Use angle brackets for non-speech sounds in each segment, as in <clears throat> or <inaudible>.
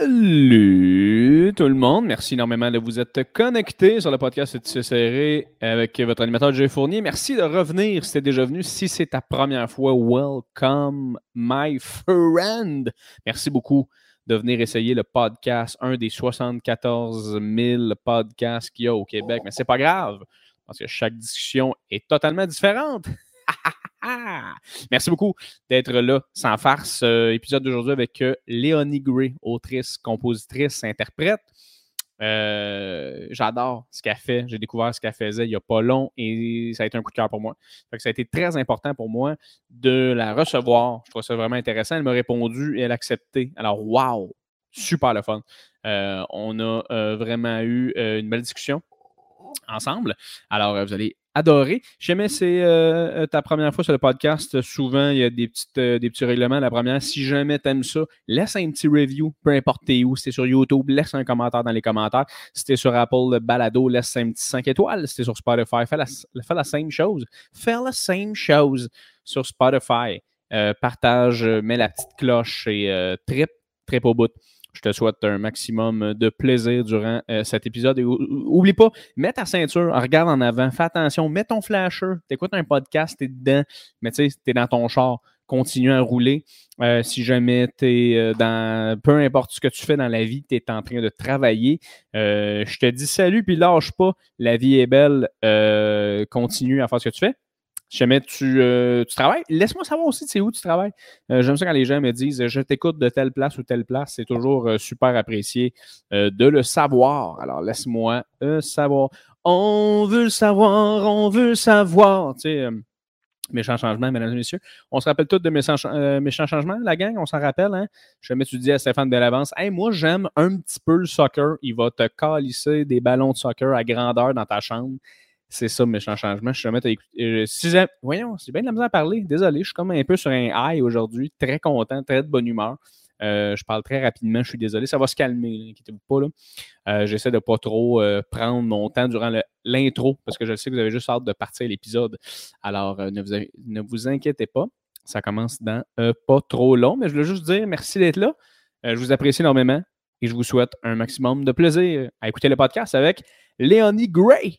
Salut tout le monde. Merci énormément de vous être connecté sur le podcast C'est serré avec votre animateur Jay Fournier. Merci de revenir si t'es déjà venu. Si c'est ta première fois, welcome my friend. Merci beaucoup de venir essayer le podcast, un des 74 000 podcasts qu'il y a au Québec. Mais c'est pas grave parce que chaque discussion est totalement différente. <laughs> Merci beaucoup d'être là, sans farce. Euh, épisode d'aujourd'hui avec euh, Léonie Gray, autrice, compositrice, interprète. Euh, j'adore ce qu'elle fait. J'ai découvert ce qu'elle faisait il n'y a pas long et ça a été un coup de cœur pour moi. ça a été très important pour moi de la recevoir. Je trouve ça vraiment intéressant. Elle m'a répondu et elle a accepté. Alors, wow! Super le fun. on a vraiment eu une belle discussion ensemble. Alors, vous allez adoré. Jamais c'est euh, euh, ta première fois sur le podcast. Souvent, il y a des, petites, euh, des petits règlements. La première, si jamais tu aimes ça, laisse un petit review, peu importe où. Si t'es sur YouTube, laisse un commentaire dans les commentaires. Si t'es sur Apple Balado, laisse un petit 5 étoiles. Si t'es sur Spotify, fais la, fais la same chose. Fais la same chose sur Spotify. partage, mets la petite cloche et trip, trip au bout. Je te souhaite un maximum de plaisir durant euh, cet épisode. Et oublie pas, mets ta ceinture, regarde en avant, fais attention, mets ton flasher, t'écoutes un podcast, t'es dedans, mais tu sais, t'es dans ton char, continue à rouler. Euh, si jamais tu es euh, dans peu importe ce que tu fais dans la vie, tu es en train de travailler. je te dis salut, puis lâche pas. La vie est belle. continue à faire ce que tu fais. Si jamais euh, tu, travailles, laisse-moi savoir aussi c'est où tu travailles. Euh, j'aime ça quand les gens me disent je t'écoute de telle place ou telle place. C'est toujours euh, super apprécié de le savoir. Alors laisse-moi savoir. On veut le savoir, on veut le savoir. Tu sais, méchant changement, mesdames et messieurs. On se rappelle tous de méchants, changements, la gang, on s'en rappelle. Hein? Jamais tu dis à Stéphane Delavance Hey, moi, j'aime un petit peu le soccer. Il va te calisser des ballons de soccer à grandeur dans ta chambre. C'est ça, méchant changement. Je suis jamais euh, si Voyons, c'est bien de la misère à parler. Désolé, je suis comme un peu sur un high aujourd'hui. Très content, très de bonne humeur. Euh, je parle très rapidement, je suis désolé. Ça va se calmer, inquiétez-vous pas. Euh, j'essaie de ne pas trop prendre mon temps durant l'intro parce que je sais que vous avez juste hâte de partir l'épisode. Alors, ne vous, ne, vous, inquiétez pas. Ça commence dans pas trop long, mais je veux juste dire merci d'être là. je vous apprécie énormément et je vous souhaite un maximum de plaisir à écouter le podcast avec Léonie Gray.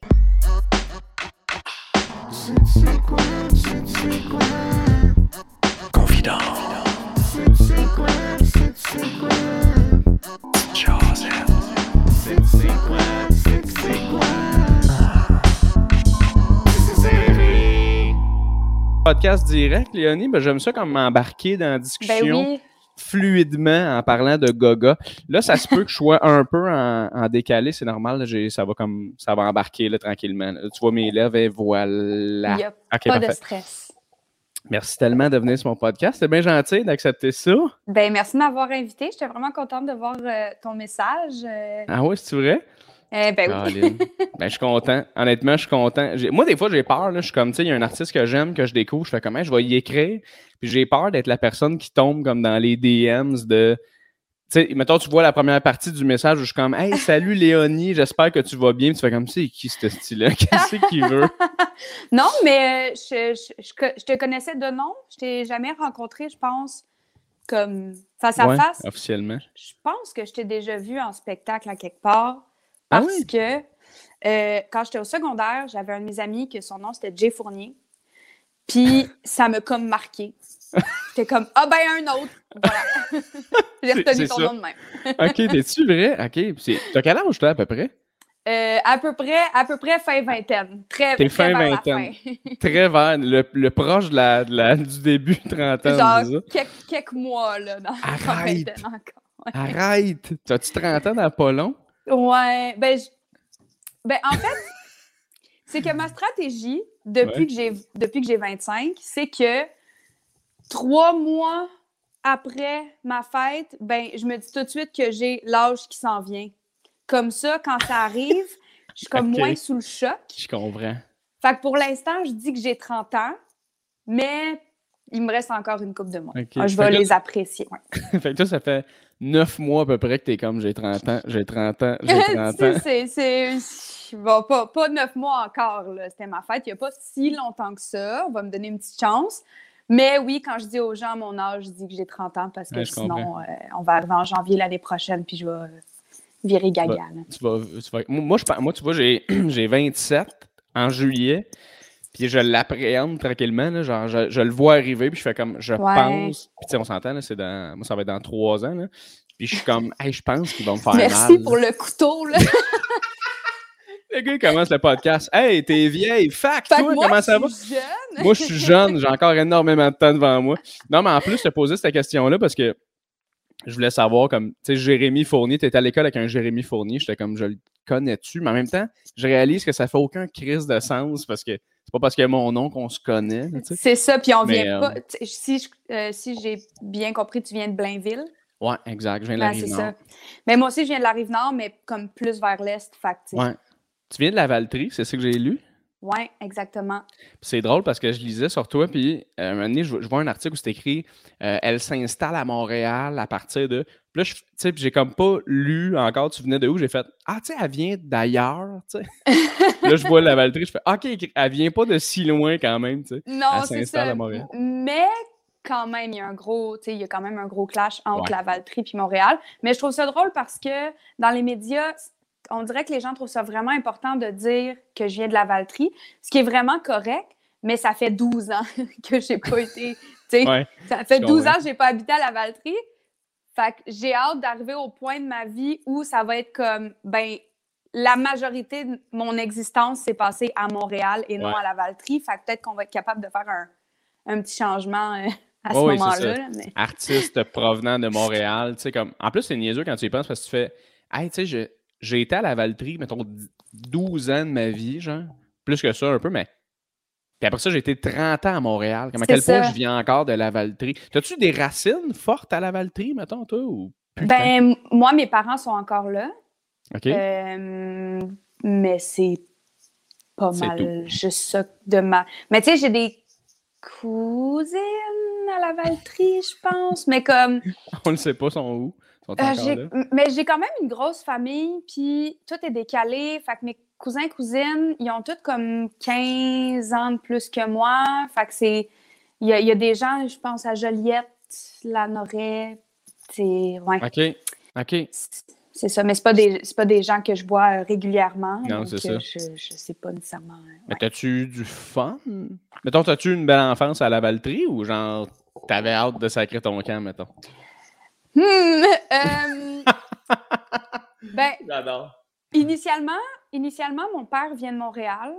Podcast direct, Léonie, ben, j'aime ça comme m'embarquer dans la discussion. Ben oui fluidement en parlant de Gaga. Là, ça se peut que je sois <laughs> un peu en, décalé, c'est normal. ça va comme ça va embarquer là, tranquillement. tu vois mes lèvres et voilà. Il n'y a pas de stress. Merci tellement de venir sur mon podcast. C'est bien gentil d'accepter ça. Ben, merci de m'avoir invité. J'étais vraiment contente de voir euh, ton message. Euh. Ah oui, c'est vrai? Eh ben oui. ben, je suis content. Honnêtement, je suis content. Moi, des fois, j'ai peur. Je suis comme, tu sais, il y a un artiste que j'aime, que je découvre. Je fais comment je vais y écrire. Puis j'ai peur d'être la personne qui tombe comme dans les DMs de. Tu sais, mettons, tu vois la première partie du message où je suis comme, hey, salut Léonie, j'espère que tu vas bien. Puis tu fais comme, c'est qui ce style-là? <laughs> Qu'est-ce qu'il veut? <laughs> non, mais euh, je, je, te connaissais de nom. Je t'ai jamais rencontré, je pense, comme face à face. Officiellement. Je pense que je t'ai déjà vu en spectacle à quelque part. Ah parce que euh, quand j'étais au secondaire, j'avais un de mes amis que son nom c'était Jay Fournier. Puis ça m'a comme marqué. J'étais comme Ah ben un autre. Voilà. <laughs> J'ai retenu ton nom de même. OK, t'es-tu vrai? OK. T'as quel âge toi à peu près? Euh, à peu près, à peu près fin vingtaine. Très, T'es fin vingtaine. <laughs> très vers le, le proche de la, de la, du début 30 ans. Genre quelques, quelques, mois là, dans Arrête. la vingtaine encore. Arrête! T'as-tu 30 ans dans pas long? Ouais, ben, ben en fait, <laughs> c'est que ma stratégie depuis que j'ai depuis que j'ai 25, c'est que trois mois après ma fête, ben je me dis tout de suite que j'ai l'âge qui s'en vient. Comme ça, quand ça arrive, je suis comme <laughs> moins sous le choc. Je comprends. Fait que pour l'instant, je dis que j'ai 30 ans, mais il me reste encore une coupe de mois. Ah, je vais les apprécier. <laughs> fait que toi, ça fait neuf mois à peu près que tu es comme j'ai 30 ans, j'ai 30 ans, j'ai <laughs> 30 ans. c'est. Bon, pas, pas neuf mois encore. C'était ma fête il n'y a pas si longtemps que ça. On va me donner une petite chance. Mais oui, quand je dis aux gens mon âge, je dis que j'ai 30 ans parce que sinon, euh, on va arriver en janvier l'année prochaine, puis je vais virer gaga. moi, moi, tu vois, j'ai <clears throat> 27 en juillet. Puis je l'appréhende tranquillement, genre je, le vois arriver, puis je fais comme, je pense, puis tu sais, on s'entend, c'est dans, moi ça va être dans trois ans, là. puis je suis comme, <laughs> hey, je pense qu'ils vont me faire Merci mal. Merci pour le couteau, là. <laughs> le gars commence le podcast, hey, t'es vieille, fact, toi, comment ça va? Jeune. moi, je suis jeune, j'ai encore énormément de temps devant moi. Non, mais en plus, je te posais cette question-là parce que je voulais savoir, comme, tu sais, Jérémy Fournier, tu étais à l'école avec un Jérémy Fournier, j'étais comme, je le connais-tu? Mais en même temps, je réalise que ça fait aucun crise de sens parce que c'est pas parce qu'il y a mon nom qu'on se connaît. C'est ça, puis on vient pas. Euh, si, euh, si j'ai bien compris, tu viens de Blainville. Oui, exact. Je viens de la Rive-Nord. Mais moi aussi, je viens de la Rive-Nord, mais comme plus vers l'Est. Ouais. Tu viens de la Valtrie, c'est ça que j'ai lu? Oui, exactement. C'est drôle parce que je lisais sur toi, puis euh, un moment donné, je, vois un article où c'est écrit Elle s'installe à Montréal à partir de. Puis là, tu sais, j'ai comme pas lu encore, tu venais de où? J'ai fait Ah, tu sais, elle vient d'ailleurs, tu sais. <laughs> là, je vois la Valtrie, je fais OK, elle vient pas de si loin quand même, tu sais. Non, c'est ça. À Montréal. Mais quand même, il y a un gros, il y a quand même un gros clash entre la Valtrie puis Montréal. Mais je trouve ça drôle parce que dans les médias, on dirait que les gens trouvent ça vraiment important de dire que je viens de la Valtrie, ce qui est vraiment correct, mais ça fait 12 ans <laughs> que j'ai pas été. ça fait 12 ans que j'ai pas habité à la Valtrie. Fait que j'ai hâte d'arriver au point de ma vie où ça va être comme, ben, la majorité de mon existence s'est passée à Montréal et non à la Valtrie. Fait que peut-être qu'on va être capable de faire un, petit changement euh, à ce moment-là. Artiste provenant de Montréal, tu sais, comme. En plus, c'est niaiseux quand tu y penses parce que tu fais, hey, tu sais, j'ai été à la Valtrie, mettons, 12 ans de ma vie, genre. Plus que ça, un peu, mais puis après ça, j'ai été 30 ans à Montréal. Comme à quel point je viens encore de la Valtrie. As-tu des racines fortes à la Valtrie, mettons, toi? Ou ben, moi, mes parents sont encore là. OK. Euh, mais c'est pas mal juste ça de ma. Mais tu sais, j'ai des cousines à la Valtrie, je pense. Mais comme. <laughs> On ne sait pas, sont où? Euh, mais j'ai quand même une grosse famille, puis tout est décalé. Fait que mes cousins, cousines, ils ont tous comme 15 ans de plus que moi. Fait que c'est. Il y, a des gens, je pense à Joliette, la Noret. C'est. Ouais. OK. OK. C'est ça, mais ce pas, des, pas des gens que je vois euh, régulièrement. Non, c'est ça. Je ne sais pas nécessairement. Mais t'as-tu du fun? Mettons, t'as-tu une belle enfance à la Valtrie ou genre t'avais hâte de sacrer ton camp, mettons? Hmm, <laughs> euh, ben, J'adore. Initialement, initialement, mon père vient de Montréal.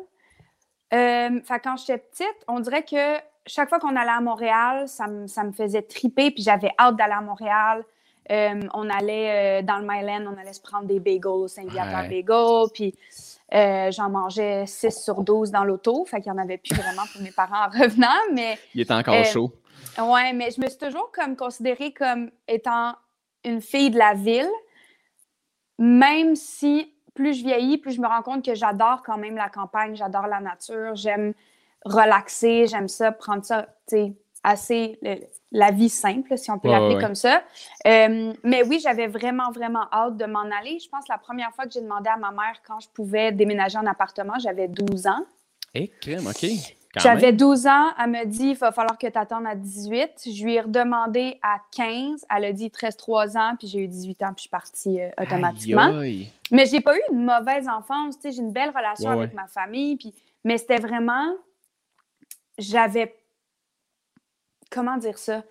Euh, quand j'étais petite, on dirait que chaque fois qu'on allait à Montréal, ça, me faisait triper, puis j'avais hâte d'aller à Montréal. Euh, on allait euh, dans le Myland, on allait se prendre des bagels au Saint-Viateur Bagel, puis j'en mangeais 6 sur 12 dans l'auto, fait qu'il n'y en avait plus vraiment pour mes parents en revenant, mais... Il était encore chaud. Ouais, mais je me suis toujours comme considérée comme étant une fille de la ville, même si plus je vieillis, plus je me rends compte que j'adore quand même la campagne, j'adore la nature, j'aime relaxer, j'aime ça, prendre ça, tu sais, assez la vie simple, si on peut l'appeler comme ça. Euh, mais oui, j'avais vraiment, vraiment hâte de m'en aller. Je pense que la première fois que j'ai demandé à ma mère quand je pouvais déménager en appartement, j'avais 12 ans. Eh, crème, OK. J'avais 12 ans, elle me dit il va falloir que tu attendes à 18. Je lui ai redemandé à 15. Elle a dit il te reste 3 ans, puis j'ai eu 18 ans, puis je suis partie euh, automatiquement. Mais j'ai pas eu une mauvaise enfance. J'ai une belle relation avec ma famille, puis... mais c'était vraiment. J'avais. Comment dire ça?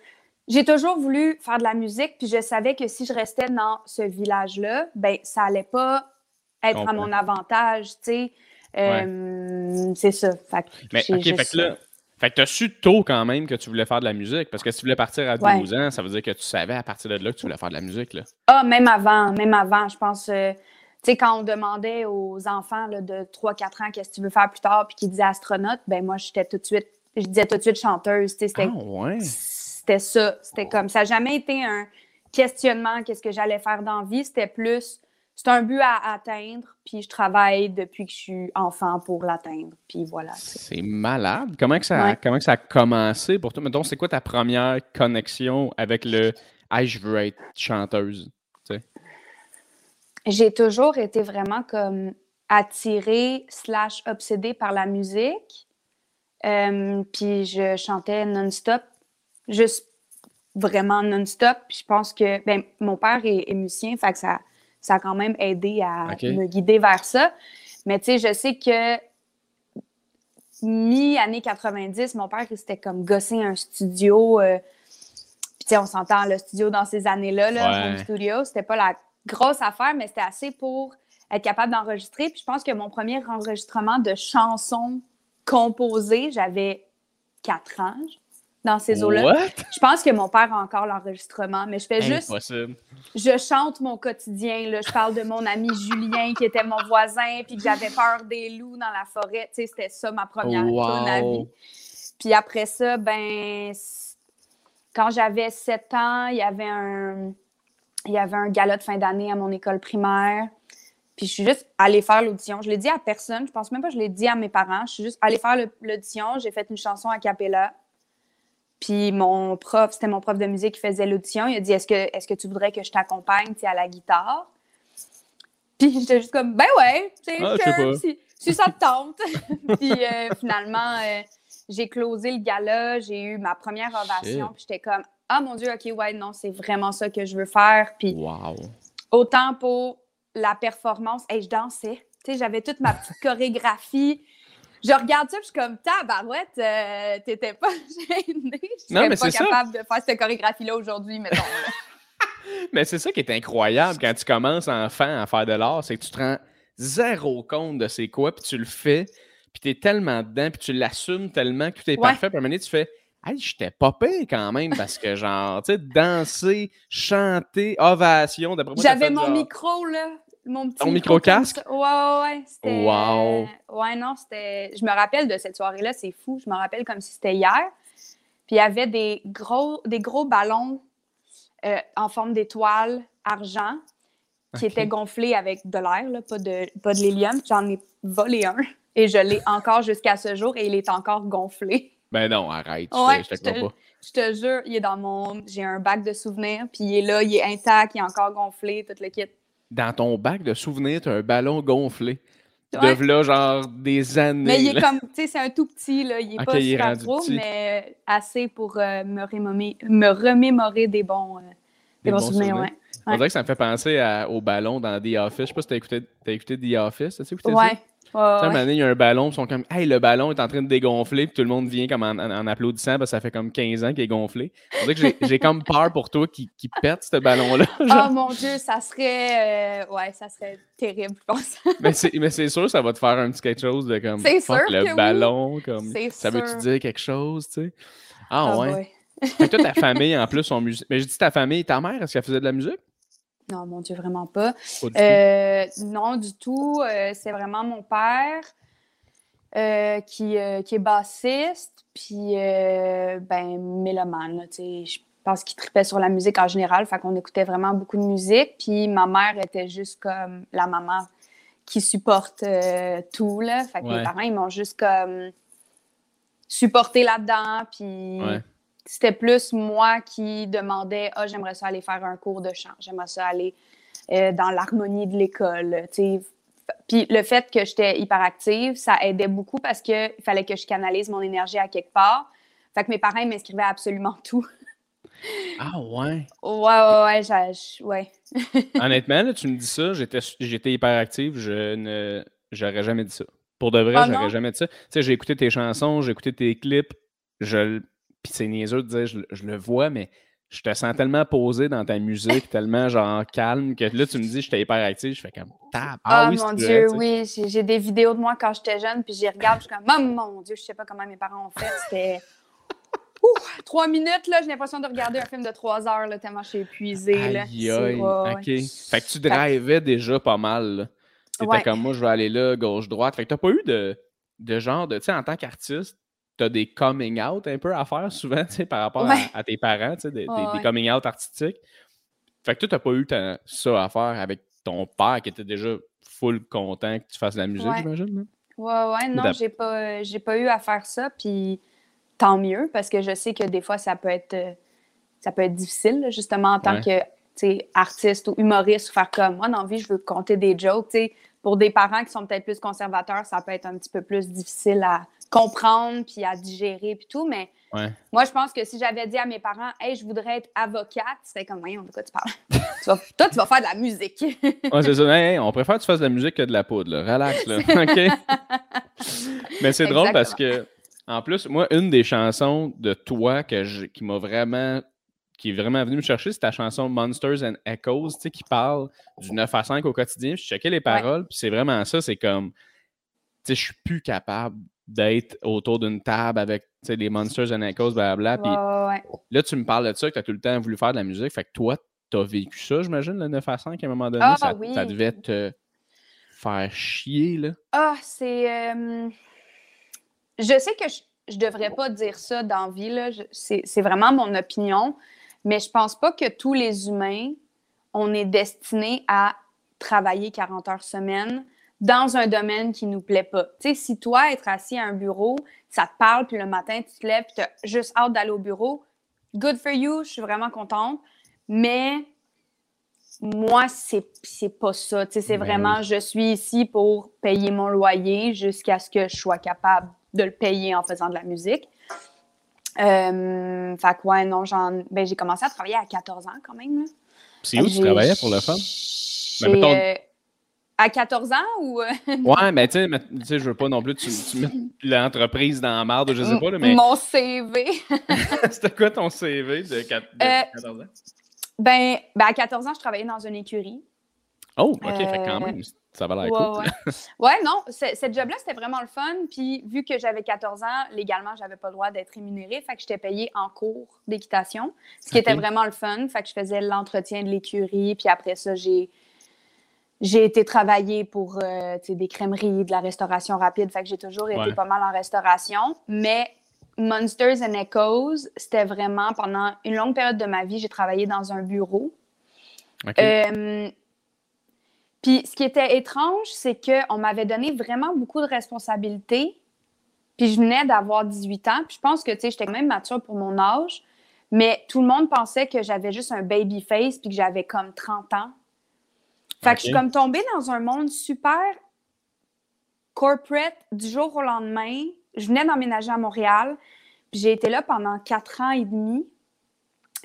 J'ai toujours voulu faire de la musique, puis je savais que si je restais dans ce village-là, ben ça allait pas être à mon avantage, tu sais. Euh, c'est ça. Fait Mais, OK, fait que là, fait que tu as su tôt quand même que tu voulais faire de la musique. Parce que si tu voulais partir à 12 ans, ça veut dire que tu savais à partir de là que tu voulais faire de la musique. Là. Ah, même avant, même avant, je pense. Euh, tu sais, quand on demandait aux enfants là, de 3-4 ans qu'est-ce que tu veux faire plus tard, puis qu'ils disaient astronaute, ben moi, j'étais tout de suite, je disais tout de suite chanteuse. C'était, ah, ouais. ça. C'était comme, ça n'a jamais été un questionnement, qu'est-ce que j'allais faire dans la vie. C'était plus, c'est un but à atteindre, puis je travaille depuis que je suis enfant pour l'atteindre. Puis voilà. C'est malade. Comment que, ça, comment ça a commencé pour toi? Mettons, c'est quoi ta première connexion avec le Hey, je veux être chanteuse? J'ai toujours été vraiment comme attirée slash obsédée par la musique. Euh, puis je chantais non-stop juste vraiment non-stop. Puis je pense que ben, mon père est, musicien, fait que ça, ça a quand même aidé à me guider vers ça. Mais tu sais, je sais que mi-année 90, mon père, c'était comme gosser un studio. Euh, puis tu sais, on s'entend, le studio dans ces années-là, le studio, c'était pas la grosse affaire, mais c'était assez pour être capable d'enregistrer. Puis je pense que mon premier enregistrement de chansons composées, j'avais quatre ans dans ces eaux-là. Je pense que mon père a encore l'enregistrement, mais je fais juste. Je chante mon quotidien. Là. Je parle de mon ami Julien qui était mon voisin, puis que j'avais peur des loups dans la forêt. Tu sais, c'était ça ma première vie. Puis après ça, ben, quand j'avais sept ans, il y avait un, il y avait un gala de fin d'année à mon école primaire. Puis je suis juste allée faire l'audition. Je l'ai dit à personne. Je pense même pas que je l'ai dit à mes parents. Je suis juste allée faire l'audition. J'ai fait une chanson à cappella. Puis mon prof, c'était mon prof de musique qui faisait l'audition. Il a dit Est-ce que, est que tu voudrais que je t'accompagne à la guitare? Puis j'étais juste comme Ben ouais, ah, si, si, ça te tente. <laughs> puis euh, finalement, euh, j'ai closé le gala, j'ai eu ma première ovation. Puis j'étais comme Ah mon Dieu, ok, ouais, non, c'est vraiment ça que je veux faire. Puis autant pour la performance, et je dansais. J'avais toute ma petite chorégraphie je regarde ça, puis je suis comme, tabarouette, euh, t'étais pas <laughs> gênée. Je serais pas capable de faire cette chorégraphie-là aujourd'hui, mettons. <laughs> mais c'est ça qui est incroyable quand tu commences enfant à faire de l'art, c'est que tu te rends zéro compte de c'est quoi, puis tu le fais, puis t'es tellement dedans, puis tu l'assumes tellement que tout est parfait. Puis à un moment donné, tu fais, Hey, j'étais pas pire quand même parce que, genre, tu sais, danser, chanter, ovation. J'avais mon micro, là mon petit. Ton micro-casque? Ouais, ouais, ouais. Wow. Ouais, non, c'était. Je me rappelle de cette soirée-là, c'est fou. Je me rappelle comme si c'était hier. Puis il y avait des gros, des gros ballons euh, en forme d'étoile argent qui étaient gonflés avec de l'air, pas de, pas de l'hélium. J'en ai volé un <laughs> et je l'ai encore jusqu'à ce jour et il est encore gonflé. Ben non, arrête, je, te, je, pas. Je te jure, il est dans mon. J'ai un bac de souvenirs, puis il est là, il est intact, il est encore gonflé, tout le kit dans ton bac de souvenirs, tu as un ballon gonflé. Ouais. De là, genre des années. Mais il est comme, tu sais, c'est un tout petit, là. Il est pas super gros, mais assez pour euh, me, me, remémorer des bons, euh, des, bons, souvenirs. Ouais. On dirait que ça me fait penser au ballon dans The Office. Je sais pas si tu as écouté, as écouté The Office. As écouté ouais. Ça? Un il y a un ballon, ils sont comme, hey, le ballon est en train de dégonfler, puis tout le monde vient comme en, applaudissant, parce que ça fait comme 15 ans qu'il est gonflé. On dirait que j'ai comme peur pour toi qui, qui pète ce ballon-là. Oh mon Dieu, ça serait, euh, ouais, ça serait terrible, je pense. <laughs> mais c'est sûr, ça va te faire un petit quelque chose de comme, fuck, le ballon, comme, ça veut-tu dire quelque chose, tu sais? Ah, ah ouais. toi, ta <laughs> famille, en plus, sont musique. Mais je dis ta famille, ta mère, est-ce qu'elle faisait de la musique? Non, mon Dieu, vraiment pas. Euh, non, du tout. Euh, c'est vraiment mon père euh, qui, qui, est bassiste, puis ben, mélomane. Je pense qu'il tripait sur la musique en général, fait qu'on écoutait vraiment beaucoup de musique. Puis ma mère était juste comme la maman qui supporte tout. Là. Fait que mes parents, ils m'ont juste comme supporté là-dedans, puis c'était plus moi qui demandais Ah, j'aimerais ça aller faire un cours de chant, j'aimerais ça aller euh, dans l'harmonie de l'école. Puis le fait que j'étais hyperactive, ça aidait beaucoup parce qu'il fallait que je canalise mon énergie à quelque part. Fait que mes parents m'inscrivaient absolument <laughs> tout. Ah ouais? Ouais, ouais, ouais. ouais. <laughs> Honnêtement, tu me dis ça, j'étais hyperactive, je ne j'aurais jamais dit ça. Pour de vrai, ah j'aurais jamais dit ça. Tu sais, j'ai écouté tes chansons, j'ai écouté tes clips, je puis c'est niaiseux de dire, je, le vois, mais je te sens tellement posé dans ta musique, tellement genre calme, que là, tu me dis, je j'étais hyper actif, je fais comme, ah, ah oui, mon Dieu, oui, j'ai des vidéos de moi quand j'étais jeune, puis j'y regarde, je suis comme, oh mon Dieu, je sais pas comment mes parents ont fait, c'était. <laughs> trois minutes, là, j'ai l'impression de regarder un film de trois heures, là, tellement je suis épuisée. Là. Aïe, aïe, OK. Fait que tu drivais déjà pas mal. C'était comme moi, je vais aller là, gauche-droite. Fait que t'as pas eu de, de genre de, tu sais, en tant qu'artiste, tu as des coming out un peu à faire souvent, <laughs> tu sais, par rapport à, tes parents, tu sais, des, coming out artistiques. Fait que toi, tu pas eu ça à faire avec ton père qui était déjà full content que tu fasses de la musique, j'imagine. Ouais, ouais, non, j'ai pas, j'ai pas eu à faire ça, puis tant mieux, parce que je sais que des fois, ça peut être, ça peut être difficile, justement, en tant que artiste ou humoriste, ou faire comme moi, dans vie, je veux compter des jokes. pour des parents qui sont peut-être plus conservateurs, ça peut être un petit peu plus difficile à comprendre, puis à digérer, puis tout. Mais Ouais. moi, je pense que si j'avais dit à mes parents, hey, je voudrais être avocate, c'était comme, voyons, de quoi tu parles? <laughs> Tu vas- toi, tu vas faire de la musique. Ouais, c'est ça. Hey, on préfère que tu fasses de la musique que de la poudre. là. Relax, là. <laughs> OK? Mais c'est drôle parce que, en plus, moi, une des chansons de toi que je- qui m'a vraiment qui est vraiment venu me chercher, c'est ta chanson Monsters and Echoes, tu sais, qui parle du 9 à 5 au quotidien. Je checkais les paroles, puis c'est vraiment ça, c'est comme, tu sais, je suis plus capable d'être autour d'une table avec, les Monsters and Echoes, blablabla, puis Ouais, ouais. là, tu me parles de ça, que tu as tout le temps voulu faire de la musique, fait que toi, tu as vécu ça, j'imagine, le 9 à 5 à un moment donné, Ah, ça, oui. ça devait te faire chier, là. Ah, c'est. euh, Je sais que je, je devrais pas dire ça dans la vie, là. C'est vraiment mon opinion, mais je pense pas que tous les humains, on est destinés à travailler 40 heures semaine dans un domaine qui nous plaît pas. Tu sais, si toi, être assis à un bureau, ça te parle, puis le matin, tu te lèves, puis tu as juste hâte d'aller au bureau, good for you, je suis vraiment contente. Mais moi, c'est c'est pas ça. Tu sais, c'est Ben vraiment, je suis ici pour payer mon loyer jusqu'à ce que je sois capable de le payer en faisant de la musique. Euh, fait que, ouais, non, j'en- ben, j'ai commencé à travailler à 14 ans quand même. là. C'est où tu travaillais pour le fun? Ben, mettons- euh, à 14 ans ou. euh, <laughs> Ouais, mais tu sais, mais- tu sais, je veux pas non plus, tu, tu mets l'entreprise dans la marde, je sais pas, là, mais Mon CV. <laughs> c'était quoi ton CV de, quat- de Euh, 14 ans? ben, ben, à 14 ans, je travaillais dans une écurie. Oh, ok, fait quand euh, même, ça va l'air Ouais, ouais. Ouais, non, ce- cette job-là, c'était vraiment le fun. Puis, vu que j'avais 14 ans, légalement, j'avais pas le droit d'être rémunérée. Fait que j'étais payée en cours d'équitation, ce qui était vraiment le fun. Fait que je faisais l'entretien de l'écurie. Puis après ça, j'ai. J'ai été travailler pour euh, des crèmeries, de la restauration rapide. Fait que j'ai toujours été Ouais. pas mal en restauration. Mais Monsters and Echoes, c'était vraiment pendant une longue période de ma vie, j'ai travaillé dans un bureau. Euh, puis ce qui était étrange, c'est qu'on m'avait donné vraiment beaucoup de responsabilités. Puis je venais d'avoir 18 ans. Puis je pense que, tu sais, j'étais quand même mature pour mon âge. Mais tout le monde pensait que j'avais juste un baby face puis que j'avais comme 30 ans. Fait que je suis comme tombée dans un monde super corporate du jour au lendemain. Je venais d'emménager à Montréal. Puis j'ai été là pendant quatre ans et demi.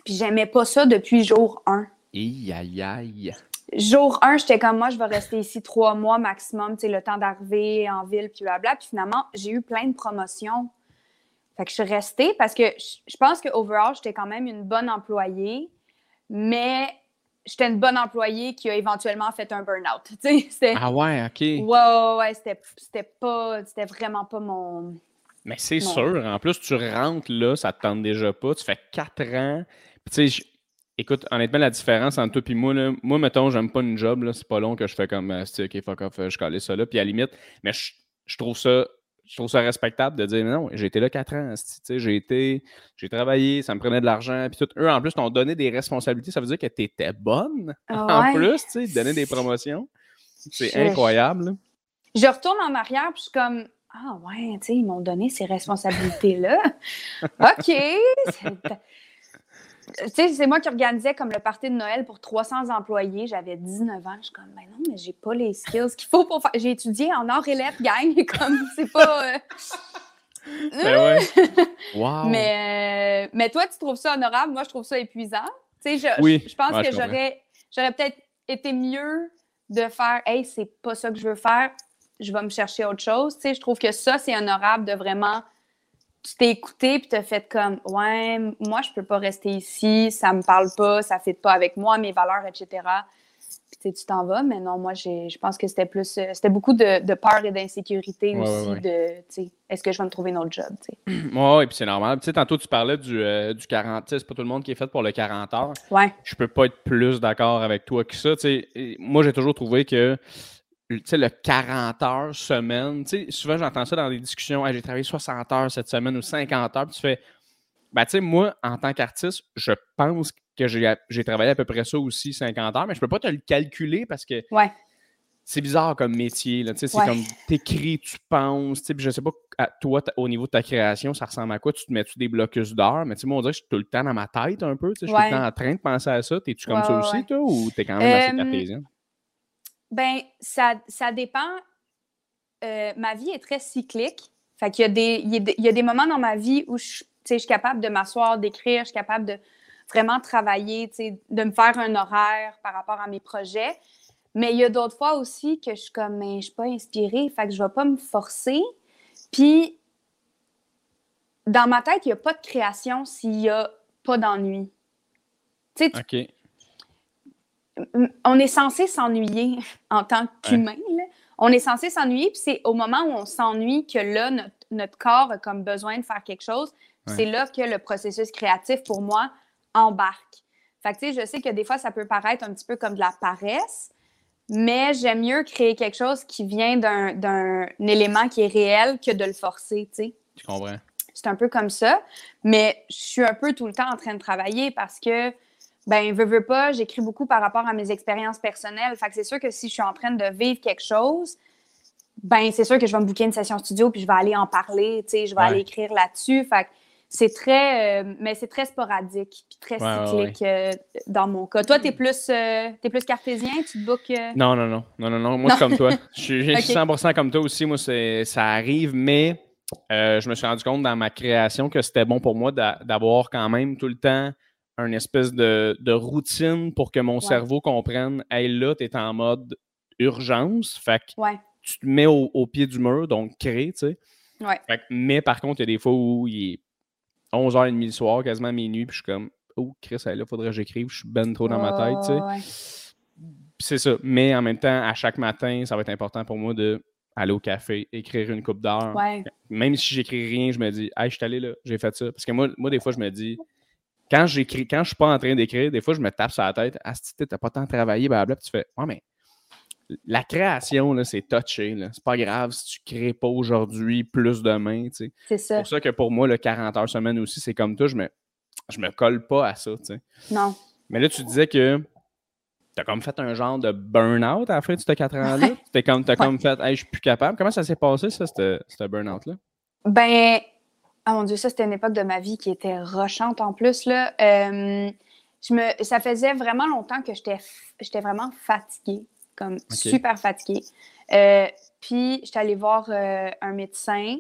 Puis j'aimais pas ça depuis jour 1 Aïe, aïe, aïe. jour 1, j'étais comme moi, je vais rester ici trois mois maximum, tu le temps d'arriver en ville, puis blabla. Puis finalement, j'ai eu plein de promotions. Fait que je suis restée parce que je je pense que overall, j'étais quand même une bonne employée, mais j'étais une bonne employée qui a éventuellement fait un burn-out. <laughs> Tu sais, c'était. Ah ouais, ok. Ouais, ouais, ouais, c'était c'était pas. C'était vraiment pas mon. Mais c'est sûr, en plus, tu rentres là, ça te tente déjà pas, tu fais 4 ans. Puis tu sais, je- écoute, honnêtement, la différence entre toi et moi, là, moi, mettons, j'aime pas une job, là, c'est pas long que je fais comme, euh, c'est ok, fuck off, euh, je calais ça là, puis à la limite, mais je, je trouve ça. Je trouve ça respectable de dire, mais non, j'ai été là 4 ans, j'ai été, j'ai travaillé, ça me prenait de l'argent, puis tout. Eux, en plus, t'ont donné des responsabilités, ça veut dire que tu étais bonne, <laughs> en Ouais. plus, tu sais, donner des promotions. C'est Je- incroyable. Je retourne en arrière, puis je suis comme Ah, ouais, tu sais, ils m'ont donné ces responsabilités-là. <laughs> OK. C'est- Tu sais, c'est moi qui organisais comme le party de Noël pour 300 employés. J'avais 19 ans. Je suis comme, ben non, mais j'ai pas les skills qu'il faut pour faire. J'ai étudié en or et lettres, gang. <laughs> Comme, c'est pas. euh, Ben ouais. Wow. mais, euh, mais toi, tu trouves ça honorable? Moi, je trouve ça épuisant. Tu sais, je, Oui. je pense Ouais, que j'aurais, j'aurais peut-être été mieux de faire Hey, c'est pas ça que je veux faire, je vais me chercher autre chose. Tu sais, je trouve que ça, c'est honorable de vraiment. Tu t'es écouté puis t'as fait comme Ouais, moi, je peux pas rester ici, ça me parle pas, ça fait pas avec moi, mes valeurs, etc. Puis tu t'en vas, mais non, moi, j'ai, je pense que c'était plus. euh, C'était beaucoup de, de peur et d'insécurité Ouais, aussi ouais, de, tu sais, est-ce que je vais me trouver un autre job, tu sais. <clears throat> Ouais, et puis c'est normal. Tu sais, tantôt, tu parlais du, euh, du 40. tu sais, C'est pas tout le monde qui est fait pour le 40 heures. Ouais. Je peux pas être plus d'accord avec toi que ça. Tu sais, moi, j'ai toujours trouvé que le 40 heures semaine, tu sais, souvent j'entends ça dans des discussions. Hey, j'ai travaillé 60 heures cette semaine ou 50 heures. Puis tu fais, ben, tu sais, moi, en tant qu'artiste, je pense que j'ai travaillé à peu près ça aussi, 50 heures, mais je peux pas te le calculer parce que Ouais. c'est bizarre comme métier. Là, tu sais, c'est Ouais. comme t'écris, tu penses. tu sais, puis Je sais pas, à toi, au niveau de ta création, ça ressemble à quoi? Tu te mets-tu des blocus d'heures? Mais tu sais, moi, on dirait que je suis tout le temps dans ma tête un peu. tu sais, Je suis tout le temps en train de penser à ça. T'es-tu comme ça aussi, toi, ou t'es quand même assez cartésienne? Ben, ça, ça dépend. Euh, ma vie est très cyclique. Fait qu'il y a des, il y a des moments dans ma vie où je, je suis capable de m'asseoir, d'écrire, je suis capable de vraiment travailler, de me faire un horaire par rapport à mes projets. Mais il y a d'autres fois aussi que je suis comme, mais je suis pas inspirée, fait que je vais pas me forcer. Puis, dans ma tête, il n'y a pas de création s'il n'y a pas d'ennui. Tu sais, on est censé s'ennuyer <laughs> en tant qu'humain. On est censé s'ennuyer, puis c'est au moment où on s'ennuie que là, notre, corps a comme besoin de faire quelque chose. C'est là que le processus créatif, pour moi, embarque. Fait que, tu sais, je sais que des fois, ça peut paraître un petit peu comme de la paresse, mais j'aime mieux créer quelque chose qui vient d'un élément qui est réel que de le forcer, tu sais. Je comprends. C'est un peu comme ça, mais je suis un peu tout le temps en train de travailler parce que ben veux, veux pas, j'écris beaucoup par rapport à mes expériences personnelles. Fait que c'est sûr que si je suis en train de vivre quelque chose, ben c'est sûr que je vais me booker une session studio puis je vais aller en parler, tu sais, je vais aller écrire là-dessus. Fait que c'est très, euh, mais c'est très sporadique puis très cyclique euh, dans mon cas. Toi, tu es plus, euh, plus cartésien, tu te bookes. Non, non, non, non, non, non. Moi, c'est comme toi. <laughs> Je suis 100% comme toi aussi. Moi, ça arrive, mais je me suis rendu compte dans ma création que c'était bon pour moi d'avoir quand même tout le temps une espèce de, routine pour que mon cerveau comprenne Hey, là, tu es en mode urgence. Fait que tu te mets au, pied du mur, donc crée, tu sais. mais par contre, il y a des fois où il est 11h30 le soir, quasiment minuit, puis je suis comme Oh, Chris, là, faudrait que j'écrive, je suis ben trop dans ma tête, tu sais. C'est ça. Mais en même temps, à chaque matin, ça va être important pour moi de aller au café, écrire une coupe d'heure. Même si j'écris rien, je me dis, hey, je suis allé là, j'ai fait ça. Parce que moi, moi, des fois, je me dis, quand j'écris, quand je suis pas en train d'écrire, des fois, je me tape sur la tête. Ah, si t'as pas tant travaillé, blablabla, puis tu fais, ouais, mais la création, là, c'est touché. Là. C'est pas grave si tu crées pas aujourd'hui, plus demain, tu sais. C'est ça. Pour ça que pour moi, le 40 heures semaine aussi, c'est comme toi, je me, je me colle pas à ça, tu sais. Non. Mais là, tu disais que tu as comme fait un genre de burn-out à la fin de ces 4 ans-là. Tu comme, as comme fait, hey, je suis plus capable. Comment ça s'est passé, ça, ce burn-out-là? Ben, ah mon Dieu, ça, c'était une époque de ma vie qui était rochante en plus. Là. Euh, je me, ça faisait vraiment longtemps que j'étais vraiment fatiguée, comme super fatiguée. Euh, puis, j'étais allée voir euh, un médecin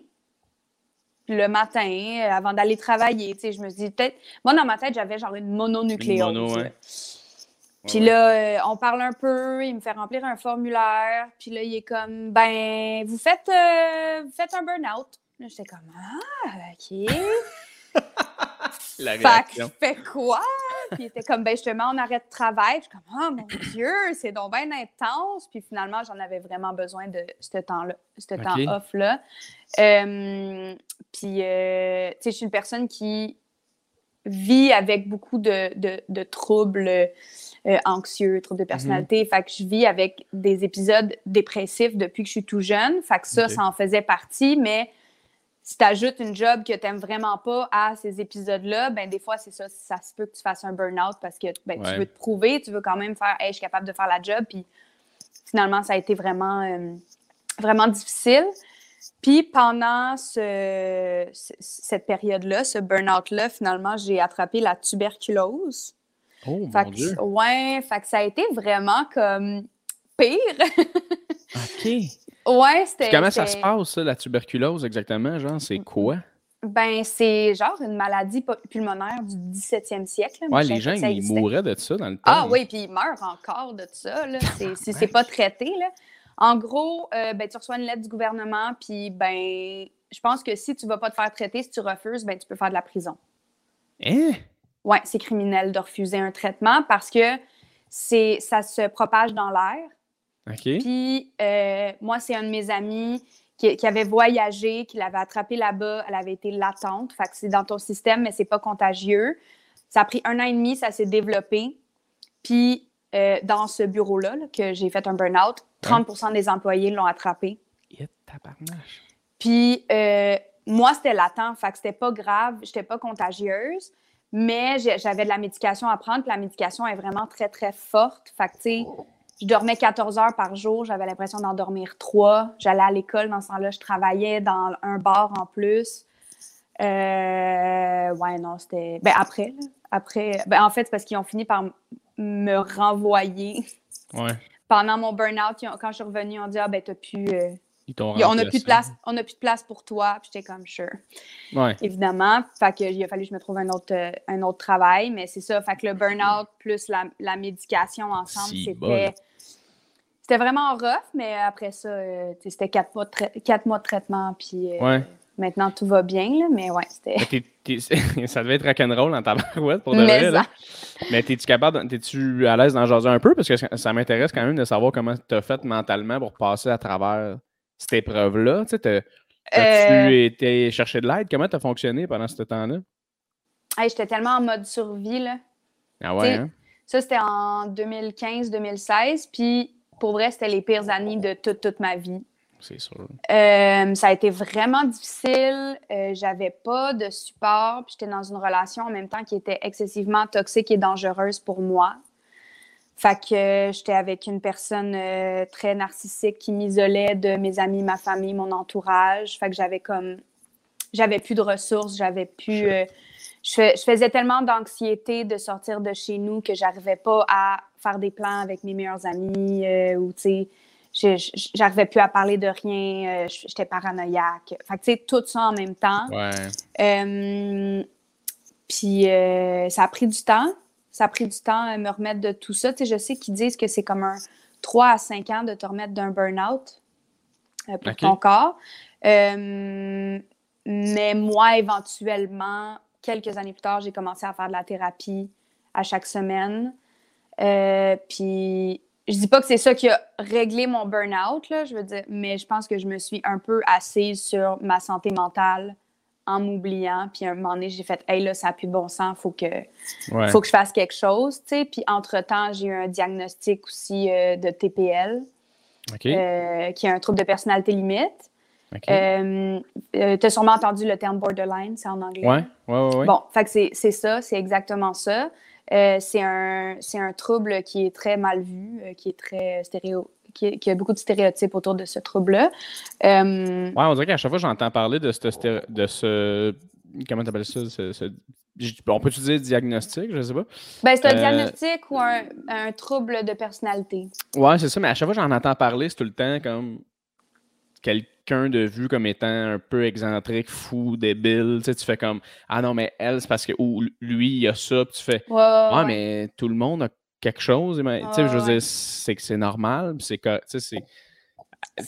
le matin avant d'aller travailler. Je me dis peut-être. Moi, dans ma tête, j'avais genre une mononucléose. Mono, Puis là, on parle un peu, il me fait remplir un formulaire. Puis là, il est comme, ben, vous faites, vous faites un burn-out. Là, j'étais comme Ah, OK. <laughs> La réaction. Fait, fait quoi? Puis il était comme, ben, je te mets en arrêt de travail. Je suis comme, oh mon <laughs> Dieu, c'est donc bien intense. Puis finalement, j'en avais vraiment besoin de ce temps-là, ce temps off-là. Euh, puis, euh, tu sais, je suis une personne qui vit avec beaucoup de, de, de troubles euh, anxieux, troubles de mhm. personnalité. Fait que je vis avec des épisodes dépressifs depuis que je suis tout jeune. Fait que ça, ça en faisait partie, mais si tu ajoutes une job que tu n'aimes vraiment pas à ces épisodes-là, ben des fois, c'est ça, ça se peut que tu fasses un burn-out parce que ben, tu veux te prouver, tu veux quand même faire Hey, je suis capable de faire la job. Puis finalement, ça a été vraiment, euh, vraiment difficile. Puis pendant ce, cette période-là, ce burn-out-là, finalement, j'ai attrapé la tuberculose. Oh, mon Dieu. Ouais, fait que ça a été vraiment comme pire. OK. Ouais, c'était. Comment ça se passe, la tuberculose exactement? Genre, c'est quoi? Ben, c'est genre une maladie pulmonaire du 17e siècle. ouais, les gens, ils mouraient de ça dans le ah temps. Ah oui, puis ils meurent encore de ça, là, si <laughs> c'est pas traité. Là. En gros, euh, ben, tu reçois une lettre du gouvernement, puis ben, je pense que si tu vas pas te faire traiter, si tu refuses, ben, tu peux faire de la prison. Hein? Ouais, c'est criminel de refuser un traitement parce que ça se propage dans l'air. Puis, euh, moi, c'est un de mes amis qui, avait voyagé, qui l'avait attrapé là-bas. Elle avait été latente. Fait que c'est dans ton système, mais c'est pas contagieux. Ça a pris un an et demi, ça s'est développé. Puis, euh, dans ce bureau-là, que j'ai fait un burn-out, 30% des employés l'ont attrapé. Puis, euh, moi, c'était latent. Fait que c'était pas grave. J'étais pas contagieuse. Mais j'avais de la médication à prendre. Puis la médication est vraiment très, très forte. Fait que, tu sais, je dormais 14 heures par jour, j'avais l'impression d'en dormir trois. J'allais à l'école dans ce temps-là, je travaillais dans un bar en plus. Euh, ouais, non, c'était. Ben après, après. Ben en fait, c'est parce qu'ils ont fini par me renvoyer. Ouais. Pendant mon burn-out, quand je suis revenue, on dit Ah, ben, t'as pu. Euh, on n'a plus de place, on a plus de place pour toi. Puis j'étais comme sure. Ouais. Évidemment. Fait que il a fallu que je me trouve un autre, euh, un autre travail. Mais c'est ça. Fait que le burn-out plus la, médication ensemble, c'était. C'était vraiment rough, mais après ça, euh, c'était quatre mois, de quatre mois de traitement. Puis euh, maintenant, tout va bien. Là, mais ouais, c'était. <laughs> ça devait être rock'n'roll dans ta barouette pour de vrai. Là. Mais es-tu capable, es-tu à l'aise d'en jaser un peu? Parce que ça m'intéresse quand même de savoir comment tu as fait mentalement pour passer à travers cette épreuve-là? Tu sais, as-tu euh, été chercher de l'aide? Comment tu as fonctionné pendant ce temps-là? J'étais tellement en mode survie. Là. Ah ouais? Hein? Ça, c'était en 2015-2016. Puis pour vrai, c'était les pires années de toute, toute ma vie. C'est sûr. Euh, ça a été vraiment difficile. Euh, j'avais pas de support. Puis j'étais dans une relation en même temps qui était excessivement toxique et dangereuse pour moi. Fait que euh, j'étais avec une personne euh, très narcissique qui m'isolait de mes amis, ma famille, mon entourage. Fait que j'avais comme. J'avais plus de ressources, j'avais plus. Euh, je, faisais tellement d'anxiété de sortir de chez nous que j'arrivais pas à faire des plans avec mes meilleurs amis ou, tu sais, j'arrivais plus à parler de rien, j'étais paranoïaque. Fait que, tu sais, tout ça en même temps. Ouais. puis ça a pris du temps ça a pris du temps à me remettre de tout ça. Tu sais, je sais qu'ils disent que c'est comme un 3 à 5 ans de te remettre d'un burn-out euh, pour ton corps. Euh, mais moi, éventuellement, quelques années plus tard, j'ai commencé à faire de la thérapie à chaque semaine. Euh, puis, je dis pas que c'est ça qui a réglé mon burn-out, je veux dire, mais je pense que je me suis un peu assise sur ma santé mentale en m'oubliant. Puis à un moment donné, j'ai fait Hey, là, ça n'a plus de bon sens, il faut que, faut que je fasse quelque chose. sais. Puis entre-temps, j'ai eu un diagnostic aussi euh, de TPL, euh, qui est un trouble de personnalité limite. Euh, tu as sûrement entendu le terme borderline, c'est en anglais. Oui, oui, oui. Bon, fait que c'est ça, c'est exactement ça. c'est un, un trouble qui est très mal vu, qui est très stéréo, qu'il y a beaucoup de stéréotypes autour de ce trouble-là. Euh... on dirait qu'à chaque fois j'entends parler de ce, de ce comment tu appelles ça? on peut utiliser diagnostic, je ne sais pas. Ben, c'est un euh, diagnostic ou un, trouble de personnalité. Oui, c'est ça, mais à chaque fois j'en entends parler, c'est tout le temps comme quelqu'un de vu comme étant un peu excentrique, fou, débile. Tu, sais, tu fais comme Ah non, mais elle, c'est parce que ou lui, il a ça, puis tu fais Ah, mais tout le monde a quelque chose. je veux dire, c'est que c'est normal. C'est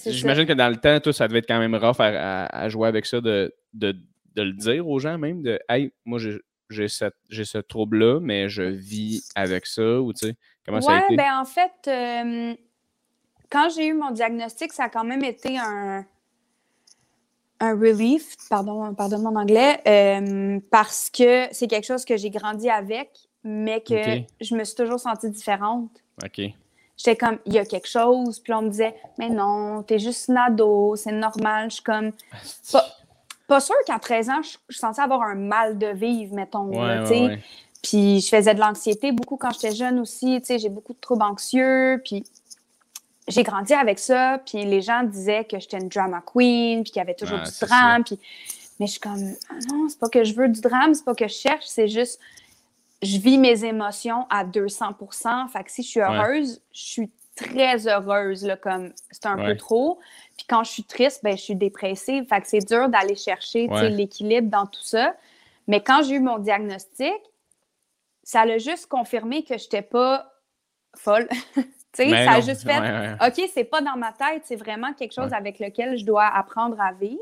J'imagine que dans le temps, tout ça devait être quand même rough à, jouer avec ça, de, de, le dire aux gens même, de Hey, moi j'ai ce trouble-là, mais je vis avec ça, ou tu sais, comment ça a été? ben en fait, euh, quand j'ai eu mon diagnostic, ça a quand même été un, un relief, pardon, pardon mon anglais, euh, parce que c'est quelque chose que j'ai grandi avec mais que je me suis toujours sentie différente. OK. J'étais comme, il y a quelque chose. Puis on me disait, mais non, t'es juste nado, c'est normal. Je suis comme, pas, pas sûre qu'à 13 ans, je, suis censée avoir un mal de vivre, mettons. Puis je faisais de l'anxiété beaucoup quand j'étais jeune aussi. J'ai beaucoup de troubles anxieux. Puis j'ai grandi avec ça. Puis les gens disaient que j'étais une drama queen, puis qu'il y avait toujours du drame. Puis... Mais je suis comme, ah non, c'est pas que je veux du drame, c'est pas que je cherche, c'est juste je vis mes émotions à 200 Fait que si je suis heureuse, je suis très heureuse, là, comme c'est un peu trop. Puis quand je suis triste, ben, je suis dépressive. Fait que c'est dur d'aller chercher l'équilibre dans tout ça. Mais quand j'ai eu mon diagnostic, ça l'a juste confirmé que je n'étais pas folle. <laughs> sais, ça a juste fait OK, c'est pas dans ma tête, c'est vraiment quelque chose avec lequel je dois apprendre à vivre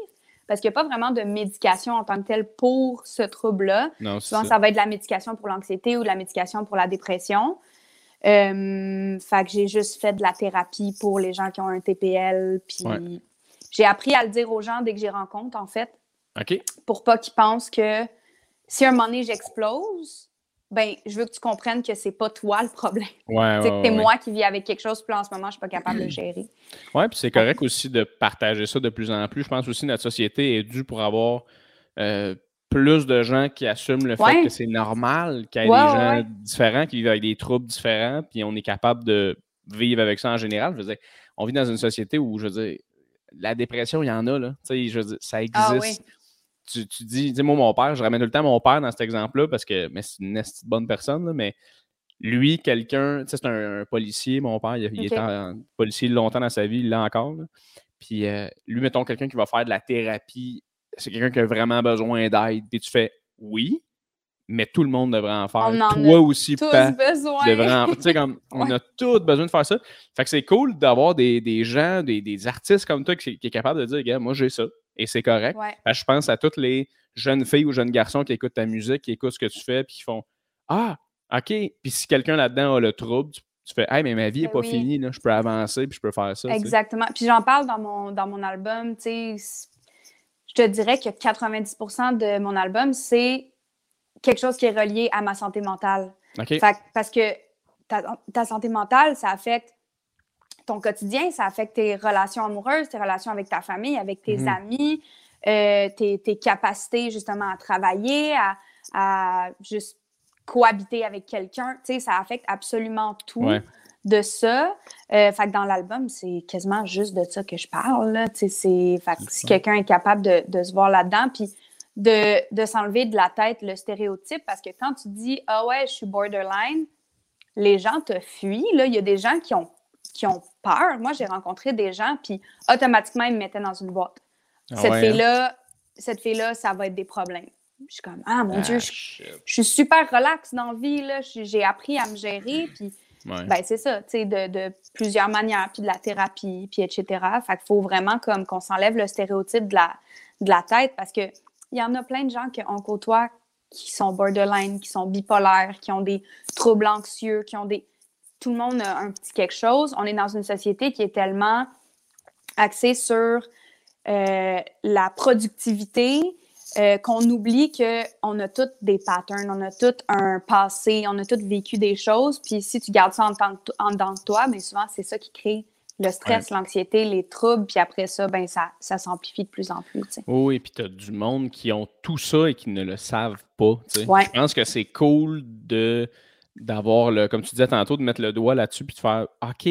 parce qu'il n'y a pas vraiment de médication en tant que telle pour ce trouble-là. Souvent, ça. ça. va être de la médication pour l'anxiété ou de la médication pour la dépression. Euh, fait que j'ai juste fait de la thérapie pour les gens qui ont un TPL. Puis j'ai appris à le dire aux gens dès que j'y rencontre, en fait. OK. Pour pas qu'ils pensent que si un moment donné j'explose, ben, je veux que tu comprennes que c'est pas toi le problème. Ouais, c'est que moi qui vis avec quelque chose, puis en ce moment, je suis pas capable de gérer. Oui, puis c'est correct aussi de partager ça de plus en plus. Je pense aussi que notre société est due pour avoir euh, plus de gens qui assument le fait que c'est normal qu'il y ait des gens différents qui vivent avec des troubles différents, puis on est capable de vivre avec ça en général. Je veux dire, on vit dans une société où, je veux dire, la dépression, il y en a, là. Tu sais, je veux dire, ça ah existe tu, tu dis, dis moi, mon père, je ramène tout le temps mon père dans cet exemple-là parce que c'est une bonne personne, mais lui, quelqu'un, tu sais, c'est un, policier, mon père, il, était policier longtemps dans sa vie, il l'a encore. Puis euh, lui, mettons, quelqu'un qui va faire de la thérapie, c'est quelqu'un qui a vraiment besoin d'aide. Puis tu fais oui, mais tout le monde devrait en faire. On en Toi a aussi, Tous Pat, besoin. en- tu sais, comme, <laughs> on a tous besoin de faire ça. Fait que c'est cool d'avoir des, des gens, des, des artistes comme toi qui, qui est capable de dire, gars, moi j'ai ça. Et c'est correct. Ouais. Fait que je pense à toutes les jeunes filles ou jeunes garçons qui écoutent ta musique, qui écoutent ce que tu fais, puis qui font Ah, OK. Puis si quelqu'un là-dedans a le trouble, tu, tu fais Hey, mais ma vie n'est Ben pas oui. finie, là, je peux avancer, puis je peux faire ça. Exactement. Puis j'en parle dans mon, dans mon album, Je te dirais que 90% de mon album, c'est quelque chose qui est relié à ma santé mentale. Fait parce que ta, ta santé mentale, ça affecte ton quotidien, ça affecte tes relations amoureuses, tes relations avec ta famille, avec tes Mhm. amis, euh, tes, tes capacités justement à travailler, à, à juste cohabiter avec quelqu'un. Tu sais, ça affecte absolument tout Ouais. de ça. Euh, fait que dans l'album, c'est quasiment juste de ça que je parle. Là. Tu sais, c'est- fait que C'est si quelqu'un est capable de, de se voir là-dedans, puis de, de s'enlever de la tête le stéréotype, parce que quand tu dis « Ah ouais, je suis borderline », les gens te fuient. Là. Il y a des gens qui ont, qui ont peur. Moi, j'ai rencontré des gens, puis automatiquement, ils me mettaient dans une boîte. Ah cette ouais, hein? fille-là, cette fille-là, ça va être des problèmes. Je suis comme « Ah, mon Ah, Dieu, je, suis super relax dans la vie, là. J'ai appris à me gérer, puis Ouais. ben, c'est ça, tu sais, de, de plusieurs manières, puis de la thérapie, puis etc. Fait qu'il faut vraiment comme qu'on s'enlève le stéréotype de la, de la tête parce que il y en a plein de gens qu'on côtoie qui sont borderline, qui sont bipolaires, qui ont des troubles anxieux, qui ont des... Tout le monde a un petit quelque chose. On est dans une société qui est tellement axée sur euh, la productivité, euh, qu'on oublie qu'on a tous des patterns, on a tous un passé, on a tous vécu des choses. Puis si tu gardes ça en, en dedans de toi, bien souvent, c'est ça qui crée le stress, l'anxiété, les troubles. Puis après ça, ben ça, ça s'amplifie de plus en plus. tu sais. Oui, et puis tu as du monde qui ont tout ça et qui ne le savent pas. Ouais. Je pense que c'est cool de d'avoir le, comme tu disais tantôt, de mettre le doigt là-dessus puis de faire OK,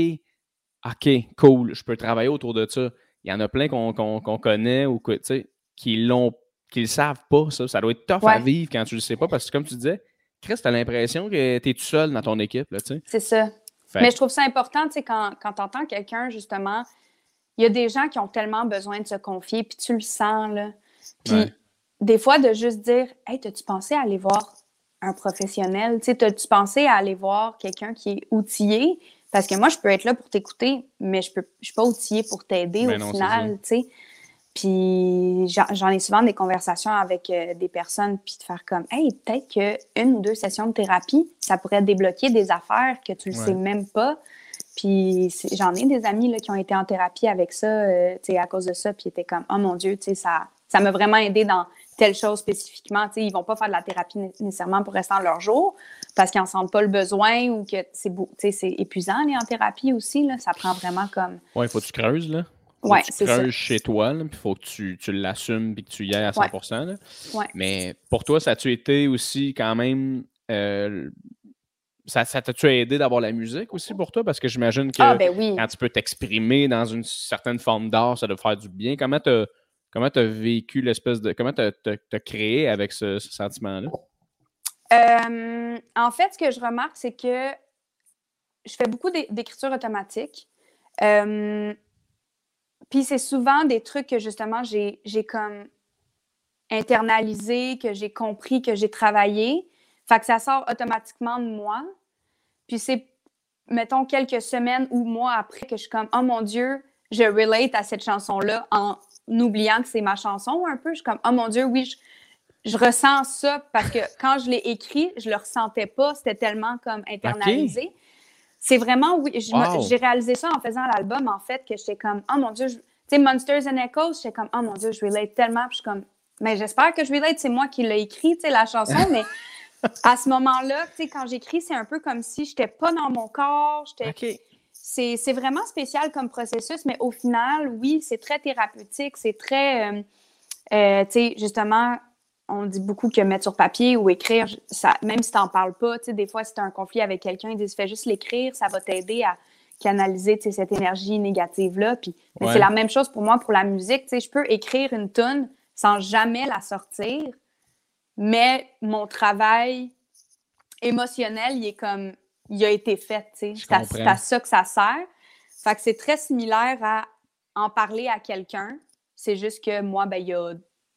OK, cool, je peux travailler autour de ça. Il y en a plein qu'on connaît ou que, tu qui l'ont qui le savent pas, ça. Ça doit être tough à vivre quand tu le sais pas parce que comme tu disais, Chris, t'as l'impression que tu es tout seul dans ton équipe, tu. C'est ça. Fait Mais je trouve ça important, tu sais, quand, quand tu entends quelqu'un, justement, il y a des gens qui ont tellement besoin de se confier, puis tu le sens, là. Puis Ouais. des fois, de juste dire Hey, t'as-tu pensé à aller voir un professionnel? Tu sais, t'as-tu pensé à aller voir quelqu'un qui est outillé? Parce que moi, je peux être là pour t'écouter, mais je peux, je suis pas outillée pour t'aider Ben au non, final, tu sais. Puis j'en ai souvent des conversations avec euh, des personnes, puis de faire comme Hey, peut-être qu'une ou deux sessions de thérapie, ça pourrait débloquer des affaires que tu Ouais. sais même pas. Puis j'en ai des amis là, qui ont été en thérapie avec ça, euh, tu sais, à cause de ça, puis ils étaient comme Oh mon Dieu, tu sais, ça ça m'a vraiment aidé dans telle chose spécifiquement. Tu sais, ils vont pas faire de la thérapie né- nécessairement pour rester leur jour parce qu'ils n'en sentent pas le besoin ou que c'est c'est épuisant aller en thérapie aussi. Là. Ça prend vraiment comme. Ouais, il faut que tu creuses, là. Faut Ouais, que tu ça. creuses chez toi, il faut que tu, tu l'assumes puis que tu y ailles à 100 là. Ouais. Mais pour toi, ça a-tu été aussi quand même. euh, ça ça t'a-tu aidé d'avoir la musique aussi pour toi? Parce que j'imagine que Ah, ben oui. quand tu peux t'exprimer dans une certaine forme d'art, ça doit faire du bien. Comment tu as vécu l'espèce de. Comment tu as créé avec ce, sentiment-là? Euh, en fait, ce que je remarque, c'est que je fais beaucoup d'é- d'écriture automatique. Euh, Puis c'est souvent des trucs que justement j'ai comme internalisé, que j'ai compris, que j'ai travaillé. Fait que ça sort automatiquement de moi. Puis c'est, mettons, quelques semaines ou mois après que je suis comme, oh mon Dieu, je relate à cette chanson-là en oubliant que c'est ma chanson un peu. Je suis comme, oh mon Dieu, oui, je, je ressens ça parce que <laughs> quand je l'ai écrit, je le ressentais pas. C'était tellement comme internalisé. C'est vraiment, oui, je Wow. j'ai réalisé ça en faisant l'album, en fait, que j'étais comme, oh mon Dieu, je- tu sais, Monsters and Echoes, j'étais comme, oh mon Dieu, je relate tellement. Puis je suis comme, mais j'espère que je relate, c'est moi qui l'ai écrit, tu sais, la chanson, <laughs> mais à ce moment-là, tu sais, quand j'écris, c'est un peu comme si j'étais pas dans mon corps, j'étais. C'est vraiment spécial comme processus, mais au final, oui, c'est très thérapeutique, c'est très, euh, euh, tu sais, justement, on dit beaucoup que mettre sur papier ou écrire, ça, même si tu n'en parles pas, tu sais, des fois, si tu as un conflit avec quelqu'un, ils disent, fais juste l'écrire, ça va t'aider à canaliser, tu sais, cette énergie négative-là. Puis, Ouais. c'est la même chose pour moi pour la musique, tu sais, je peux écrire une tune sans jamais la sortir, mais mon travail émotionnel, il est comme, il a été fait, à- c'est à ça que ça sert. Fait que c'est très similaire à en parler à quelqu'un. C'est juste que moi, ben, il y a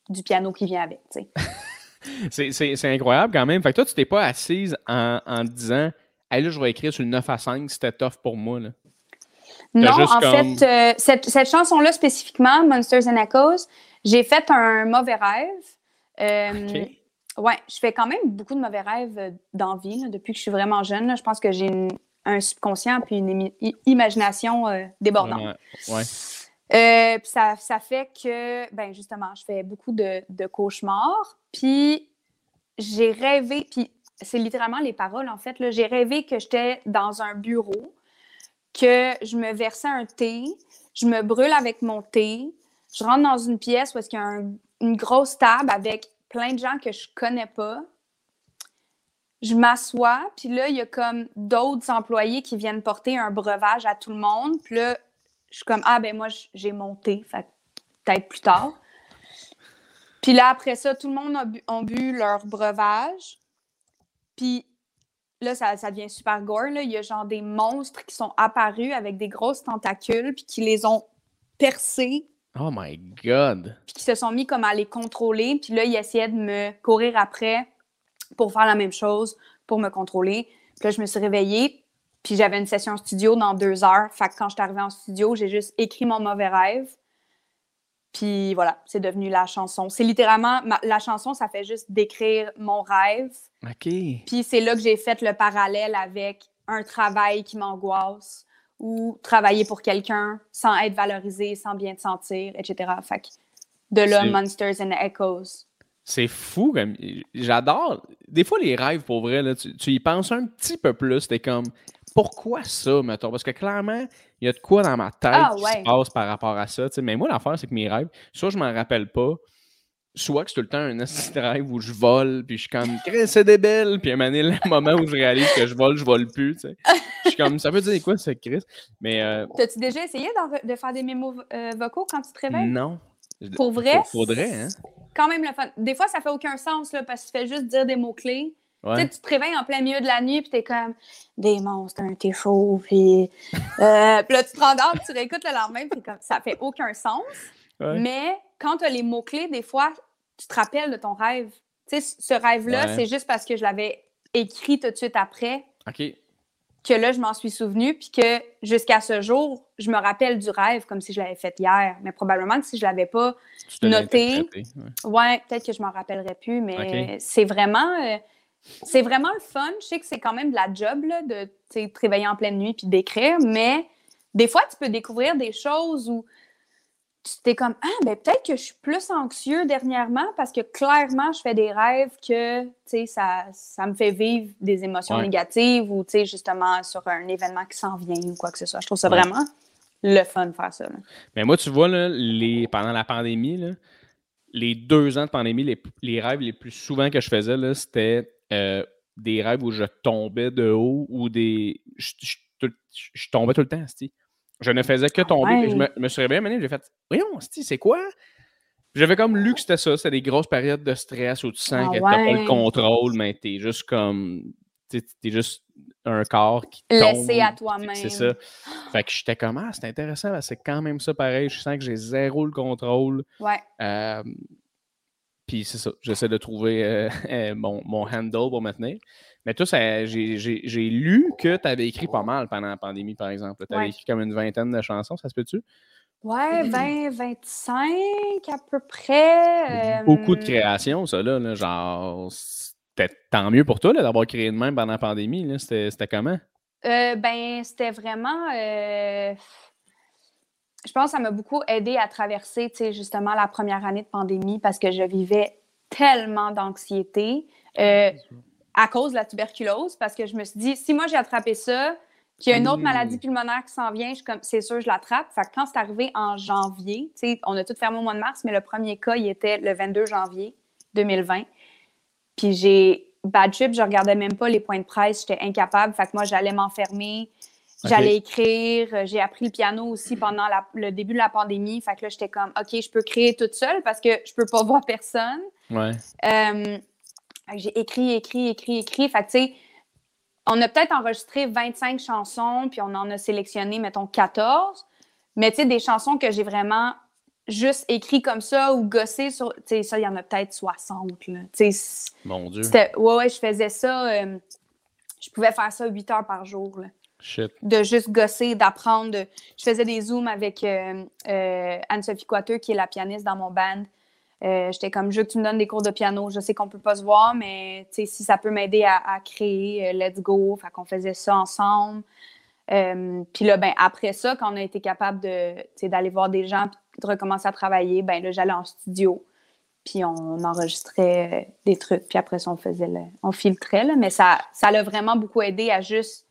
du piano qui vient avec. <laughs> c'est incroyable quand même. Fait que toi, tu t'es pas assise en, en disant Hey, là, je vais écrire sur le 9 à 5, c'était tough pour moi. Là. Non, en fait, euh, cette, cette chanson-là spécifiquement, Monsters and Echoes, j'ai fait un mauvais rêve. Euh, Ouais, je fais quand même beaucoup de mauvais rêves euh, d'envie depuis que je suis vraiment jeune. Je pense que j'ai un subconscient puis une imagination euh, débordante. Ouais. Euh, puis ça, ça, fait que, ben justement, je fais beaucoup de, de cauchemars. Puis j'ai rêvé, puis c'est littéralement les paroles en fait. J'ai rêvé que j'étais dans un bureau, que je me versais un thé, je me brûle avec mon thé, je rentre dans une pièce où est-ce qu'il y a une grosse table avec plein de gens que je connais pas. Je m'assois, puis là, il y a comme d'autres employés qui viennent porter un breuvage à tout le monde. Puis là, je suis comme, ah ben moi, j'ai monté, fait peut-être plus tard. Puis là, après ça, tout le monde a bu, bu leur breuvage. Puis là, ça, ça, devient super gore. Là. Il y a genre des monstres qui sont apparus avec des grosses tentacules, puis qui les ont percés Oh my God! Puis qui se sont mis comme à les contrôler. Puis là, ils essayaient de me courir après pour faire la même chose, pour me contrôler. Puis là, je me suis réveillée. Puis j'avais une session studio dans deux heures. Fait que quand je suis arrivée en studio, j'ai juste écrit mon mauvais rêve. Puis voilà, c'est devenu la chanson. C'est littéralement, la chanson, ça fait juste décrire mon rêve. OK. Puis c'est là que j'ai fait le parallèle avec un travail qui m'angoisse, ou travailler pour quelqu'un sans être valorisé, sans bien te sentir, etc. Fait de là, Monsters and Echoes. C'est fou, comme j'adore. Des fois, les rêves, pour vrai, là, tu, y penses un petit peu plus. T'es comme, pourquoi ça, mettons? Parce que clairement, il y a de quoi dans ma tête ah, qui se passe par rapport à ça. Mais moi, l'affaire, c'est que mes rêves, soit je m'en rappelle pas, soit que c'est tout le temps un rêve où je vole, puis je suis comme, c'est débile, puis à un moment le moment où je réalise que je vole, je vole plus, tu sais. Je suis comme, ça veut dire quoi, ce Chris? Mais. Euh... T'as-tu déjà essayé de faire des mémos euh, vocaux quand tu te réveilles? Non. Pour vrai? Faudrait, hein? Quand même le fun. Des fois, ça fait aucun sens, là, parce que tu fais juste dire des mots-clés. Tu sais, tu te réveilles en plein milieu de la nuit, puis t'es comme des monstres, t'es chaud, puis. Euh, <laughs> puis là, tu te rendors, tu réécoutes le lendemain, puis comme ça fait aucun sens. Mais quand tu as les mots-clés, des fois, tu te rappelles de ton rêve? Tu sais, ce rêve-là, c'est juste parce que je l'avais écrit tout de suite après. OK. Que là, je m'en suis souvenu, puis que jusqu'à ce jour, je me rappelle du rêve comme si je l'avais fait hier. Mais probablement que si je ne l'avais pas noté, ouais, peut-être que je m'en rappellerais plus, mais c'est vraiment. Euh, c'est vraiment le fun. Je sais que c'est quand même de la job là, de te réveiller en pleine nuit puis d'écrire, mais des fois, tu peux découvrir des choses où tu t'es comme Ah, ben peut-être que je suis plus anxieux dernièrement parce que clairement, je fais des rêves que, tu sais, ça, ça me fait vivre des émotions négatives ou, tu sais, justement, sur un événement qui s'en vient ou quoi que ce soit. Je trouve ça vraiment le fun de faire ça. Mais moi, tu vois, là, les, pendant la pandémie, là, les deux ans de pandémie, les, les, rêves les plus souvent que je faisais, c'était euh, des rêves où je tombais de haut ou des. Je, je tombais tout le temps, je ne faisais que tomber. je, me, suis réveillé, j'ai fait Voyons, c'est quoi? J'avais comme lu que c'était ça. C'était des grosses périodes de stress où tu sens ah que tu n'as pas le contrôle, mais tu es juste comme. Tu es juste un corps qui. Laissé à toi-même. C'est ça. Fait que j'étais comme Ah, c'est intéressant, c'est quand même ça pareil. Je sens que j'ai zéro le contrôle. Ouais. Euh, puis c'est ça. J'essaie de trouver euh, <laughs> mon, mon handle pour me tenir. Mais toi, j'ai lu que tu avais écrit pas mal pendant la pandémie, par exemple. Tu avais écrit comme une vingtaine de chansons, ça se peut-tu? Ouais, 20, 25 à peu près. Beaucoup de euh, création, ça, là. genre, c'était tant mieux pour toi d'avoir créé de même pendant la pandémie. C'était comment? Euh, ben, c'était vraiment. Euh, je pense que ça m'a beaucoup aidé à traverser, justement, la première année de pandémie parce que je vivais tellement d'anxiété à cause de la tuberculose parce que je me suis dit, si moi j'ai attrapé ça, qu'il y a une autre maladie mmh. pulmonaire qui s'en vient, c'est sûr, je l'attrape. Fait quand c'est arrivé en janvier, on a tout fermé au mois de mars, mais le premier cas, il était le 22 janvier 2020. Puis j'ai bad trip, je regardais même pas les points de presse, j'étais incapable. Fait que moi, j'allais m'enfermer, j'allais écrire. J'ai appris le piano aussi pendant le début de la pandémie. Fait que là, j'étais comme, OK, je peux créer toute seule parce que je peux pas <laughs> voir personne. Ouais. Euh, j'ai écrit, écrit, écrit, écrit. Fait tu sais, on a peut-être enregistré 25 chansons, puis on en a sélectionné, mettons, 14. Mais tu sais, des chansons que j'ai vraiment juste écrit comme ça ou gossé sur. Tu sais, ça, il y en a peut-être 60. Là. Tu sais, Mon Dieu. ouais, ouais, je faisais ça. euh, je pouvais faire ça 8 heures par jour. là. Shit. De juste gosser, d'apprendre. Je faisais des zooms avec euh, euh, Anne-Sophie Coiteux, qui est la pianiste dans mon band. Euh, J'étais comme, je veux que tu me donnes des cours de piano. Je sais qu'on peut pas se voir, mais si ça peut m'aider à, à créer, euh, let's go. Fait qu'on faisait ça ensemble. Euh, puis là, ben, après ça, quand on a été capable de, d'aller voir des gens puis de recommencer à travailler, ben là, j'allais en studio. Puis on enregistrait des trucs. Puis après ça, on faisait le, on filtrait. Là, mais ça, ça l'a vraiment beaucoup aidé à juste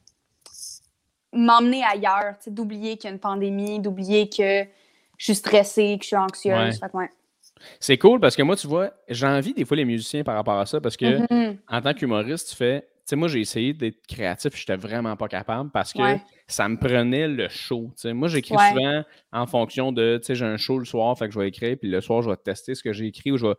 m'emmener ailleurs, d'oublier qu'il y a une pandémie, d'oublier que je suis stressée, que je suis anxieuse. Ouais. Fait ouais. C'est cool parce que moi, tu vois, j'envie des fois les musiciens par rapport à ça parce que Mhm. en tant qu'humoriste, tu fais. Tu sais, moi, j'ai essayé d'être créatif, je j'étais vraiment pas capable parce que Ouais. ça me prenait le show. Moi, j'écris Ouais. souvent en fonction de, tu sais, j'ai un show le soir, fait que je vais écrire, puis le soir, je vais tester ce que j'ai écrit ou je vais.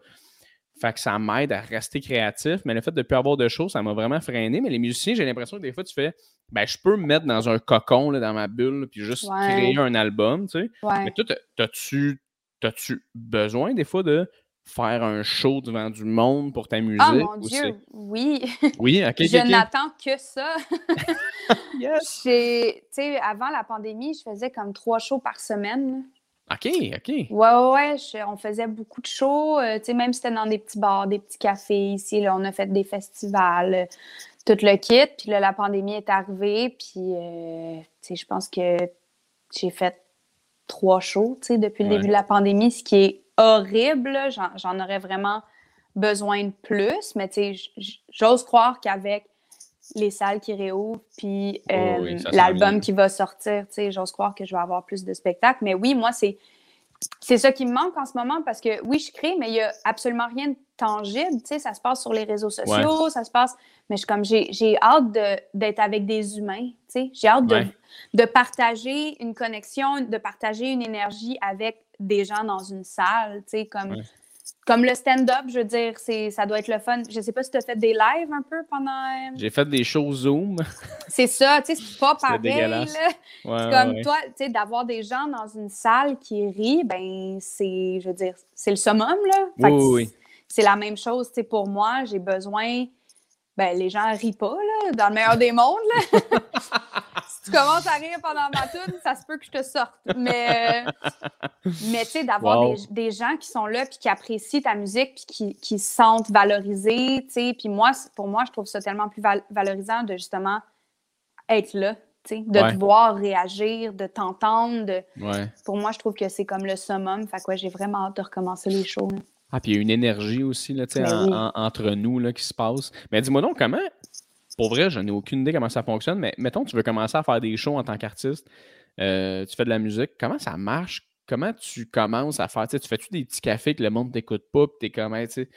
Fait que ça m'aide à rester créatif, mais le fait de ne plus avoir de show, ça m'a vraiment freiné. Mais les musiciens, j'ai l'impression que des fois, tu fais, ben, je peux me mettre dans un cocon, là, dans ma bulle, puis juste Ouais. créer un album, tu sais. Mais toi, t'as- t'as-tu t'as-tu besoin des fois de faire un show devant du monde pour ta musique? Oh mon Dieu, oui. <laughs> Oui, ok, je n'attends que ça. <laughs> Yes. <laughs> J'ai- Tu sais, avant la pandémie, je faisais comme trois shows par semaine. Ok, ok. Ouais, ouais, ouais, je- on faisait beaucoup de shows, euh, tu sais, même si c'était dans des petits bars, des petits cafés ici, là, on a fait des festivals, euh, tout le kit. Puis là, la pandémie est arrivée, puis, euh, tu sais, je pense que j'ai fait trois shows, tu sais, depuis le Ouais. début de la pandémie, ce qui est horrible. J'en- aurais vraiment besoin de plus, mais j'ose croire qu'avec les salles qui réouvrent, puis Oh euh, oui, l'album qui va sortir, tu sais, j'ose croire que je vais avoir plus de spectacles. Mais oui, moi, c'est c'est ça qui me manque en ce moment parce que oui, je crée, mais il n'y a absolument rien de tangible. Tu sais, ça se passe sur les réseaux sociaux, ça se passe. Mais je, comme j'ai hâte de- d'être avec des humains. Tu sais, j'ai hâte de, Ouais. de partager une connexion, de partager une énergie avec des gens dans une salle. Tu sais, comme, Ouais. Comme le stand-up, je veux dire, c'est ça doit être le fun. Je sais pas si tu as fait des lives un peu pendant. euh, J'ai fait des shows Zoom. <laughs> C'est ça, tu sais, c'est pas pareil. là. Ouais, C'est comme ouais. toi, tu sais, d'avoir des gens dans une salle qui rient, ben c'est, je veux dire, c'est le summum, là. Fait Oui, oui, c'est- C'est la même chose, tu sais, pour moi, j'ai besoin, ben les gens rient pas, là, dans le meilleur des mondes, là. <laughs> si tu commences à rire pendant ma tune, ça se peut que je te sorte. Mais, euh, mais tu sais, d'avoir Wow. des, des gens qui sont là, puis qui apprécient ta musique, puis qui, qui se sentent valorisés, tu sais, puis moi, pour moi, je trouve ça tellement plus val- valorisant de justement être là, tu sais, de Ouais. te voir réagir, de t'entendre. de- Ouais. Pour moi, je trouve que c'est comme le summum. Fait que ouais, j'ai vraiment hâte de recommencer les shows. là. Ah, puis il y a une énergie aussi là, tu sais, Ben en- oui. en- entre nous là, qui se passe. Mais dis-moi donc, comment, pour vrai, je n'ai aucune idée comment ça fonctionne, mais mettons, tu veux commencer à faire des shows en tant qu'artiste, euh, tu fais de la musique, comment ça marche? Comment tu commences à faire? Tu fais-tu des petits cafés que le monde t'écoute pas, puis t'es comme, hey, tu sais,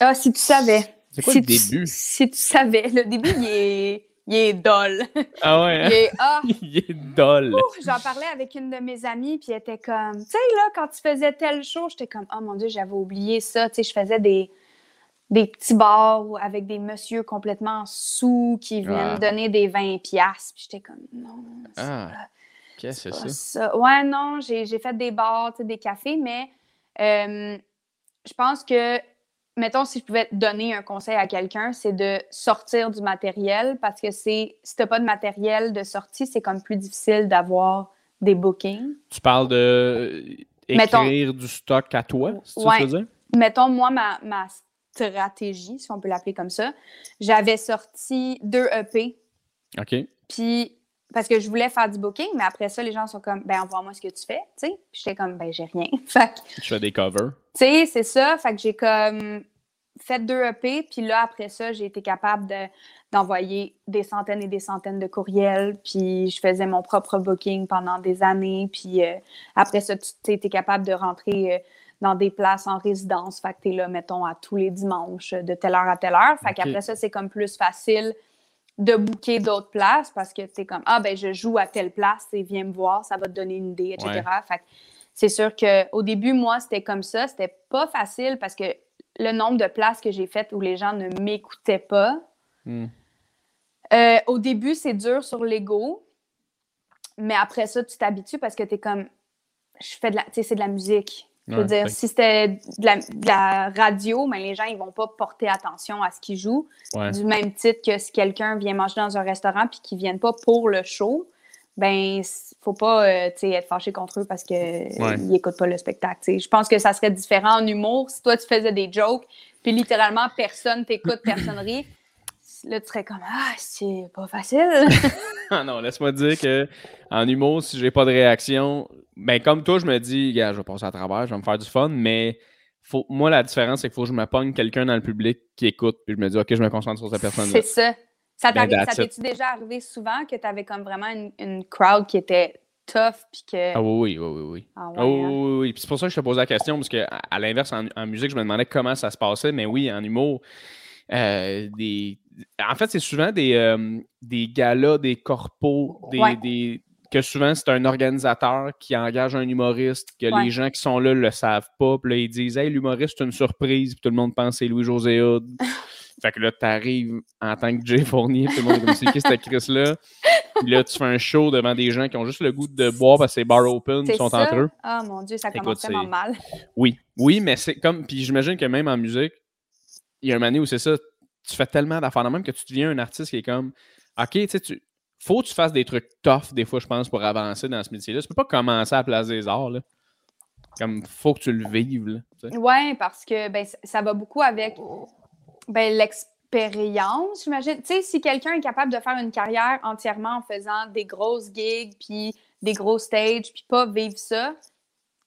Ah, si tu savais. c'est quoi si le tu- début? Si tu savais. Le début, il est, il est dol. Ah ouais, hein? Il est, ah, <laughs> il est dol. J'en parlais avec une de mes amies, puis elle était comme, tu sais, là, quand tu faisais tel show, j'étais comme, oh mon Dieu, j'avais oublié ça. Tu sais, je faisais des, des petits bars avec des messieurs complètement sous qui viennent Ah. donner des 20 piastres. Puis j'étais comme, non, c'est Ah, Qu'est-ce que c'est ça? ça. Ouais, non, j'ai fait des bars, des cafés, mais euh, je pense que, mettons, si je pouvais te donner un conseil à quelqu'un, c'est de sortir du matériel parce que c'est si t'as pas de matériel de sortie, c'est comme plus difficile d'avoir des bookings. Tu parles de euh, Mettons- du stock à toi, Ouais. que tu veux dire? Mettons, moi, ma, ma stratégie, si on peut l'appeler comme ça, j'avais sorti deux EP, OK. puis parce que je voulais faire du booking, mais après ça, les gens sont comme, ben envoie-moi ce que tu fais, tu sais. Puis j'étais comme, ben j'ai rien. <laughs> Fait que Tu fais des covers. Tu sais, c'est ça. Fait que j'ai comme fait deux EP, puis là, après ça, j'ai été capable de- d'envoyer des centaines et des centaines de courriels, puis je faisais mon propre booking pendant des années, puis euh, après ça, tu étais capable de rentrer euh, dans des places en résidence, fait que t'es là, mettons, à tous les dimanches, euh, de telle heure à telle heure. Fait Ok. qu'après ça, c'est comme plus facile de booker d'autres places parce que t'es comme, ah, ben je joue à telle place, et viens me voir, ça va te donner une idée, etc. Ouais. Fait que c'est sûr qu'au début, moi, c'était comme ça. C'était pas facile parce que le nombre de places que j'ai faites où les gens ne m'écoutaient pas. Hmm. Euh, au début, c'est dur sur l'ego. Mais après ça, tu t'habitues parce que tu es comme. je fais de la, tu sais, c'est de la musique. Je veux Ouais, dire, si c'était de la, de la radio, mais les gens, ils vont pas porter attention à ce qu'ils jouent. Ouais. Du même titre que si quelqu'un vient manger dans un restaurant puis qu'ils viennent pas pour le show, ben, faut pas euh, être fâché contre eux parce qu'ils Ouais. écoutent pas le spectacle. Je pense que ça serait différent en humour si toi, tu faisais des jokes, puis littéralement, personne t'écoute, personne rit. <clears throat> Là, tu serais comme Ah, c'est pas facile. <laughs> Ah non, laisse-moi dire que en humour, si j'ai pas de réaction, ben comme toi, je me dis, gars, je vais passer à travers, je vais me faire du fun, mais faut, moi, la différence, c'est qu'il faut que je me pogne quelqu'un dans le public qui écoute, puis je me dis, OK, je me concentre sur cette personne-là. c'est ça. Ça t'est-tu déjà arrivé souvent que tu avais comme vraiment une, une crowd qui était tough puis que. Ah oui, oui, oui, oui. Ah ouais, oui, hein? oui, oui. Puis c'est pour ça que je te posais la question, parce que à, l'inverse, en, en musique, je me demandais comment ça se passait, mais oui, en humour, euh, des... en fait, c'est souvent des, euh, des galas, des corpos, des, Ouais. des- que souvent c'est un organisateur qui engage un humoriste, que Ouais. les gens qui sont là le savent pas, puis là, ils disent Hey, l'humoriste, c'est une surprise, puis tout le monde pense que c'est Louis-José Hood. <laughs> fait que là, t'arrives en tant que Jay Fournier, tout le monde est comme c'est qui cette Chris-là? Puis là, tu fais un show devant des gens qui ont juste le goût de boire parce que c'est bar open, ils sont ça? entre eux. Ah mon Dieu, ça Écoute, commence tellement mal. Oui, oui, mais c'est comme. Puis j'imagine que même en musique, il y a un donné où c'est ça, tu fais tellement d'affaires même que tu deviens un artiste qui est comme OK, tu sais, tu. Faut que tu fasses des trucs tough, des fois, je pense, pour avancer dans ce métier-là. Tu peux pas commencer à la place des arts, là. Comme, faut que tu le vives, là. tu sais. Oui, parce que ben, ça va beaucoup avec ben, l'expérience, j'imagine. Tu sais, si quelqu'un est capable de faire une carrière entièrement en faisant des grosses gigs, puis des gros stages, puis pas vivre ça,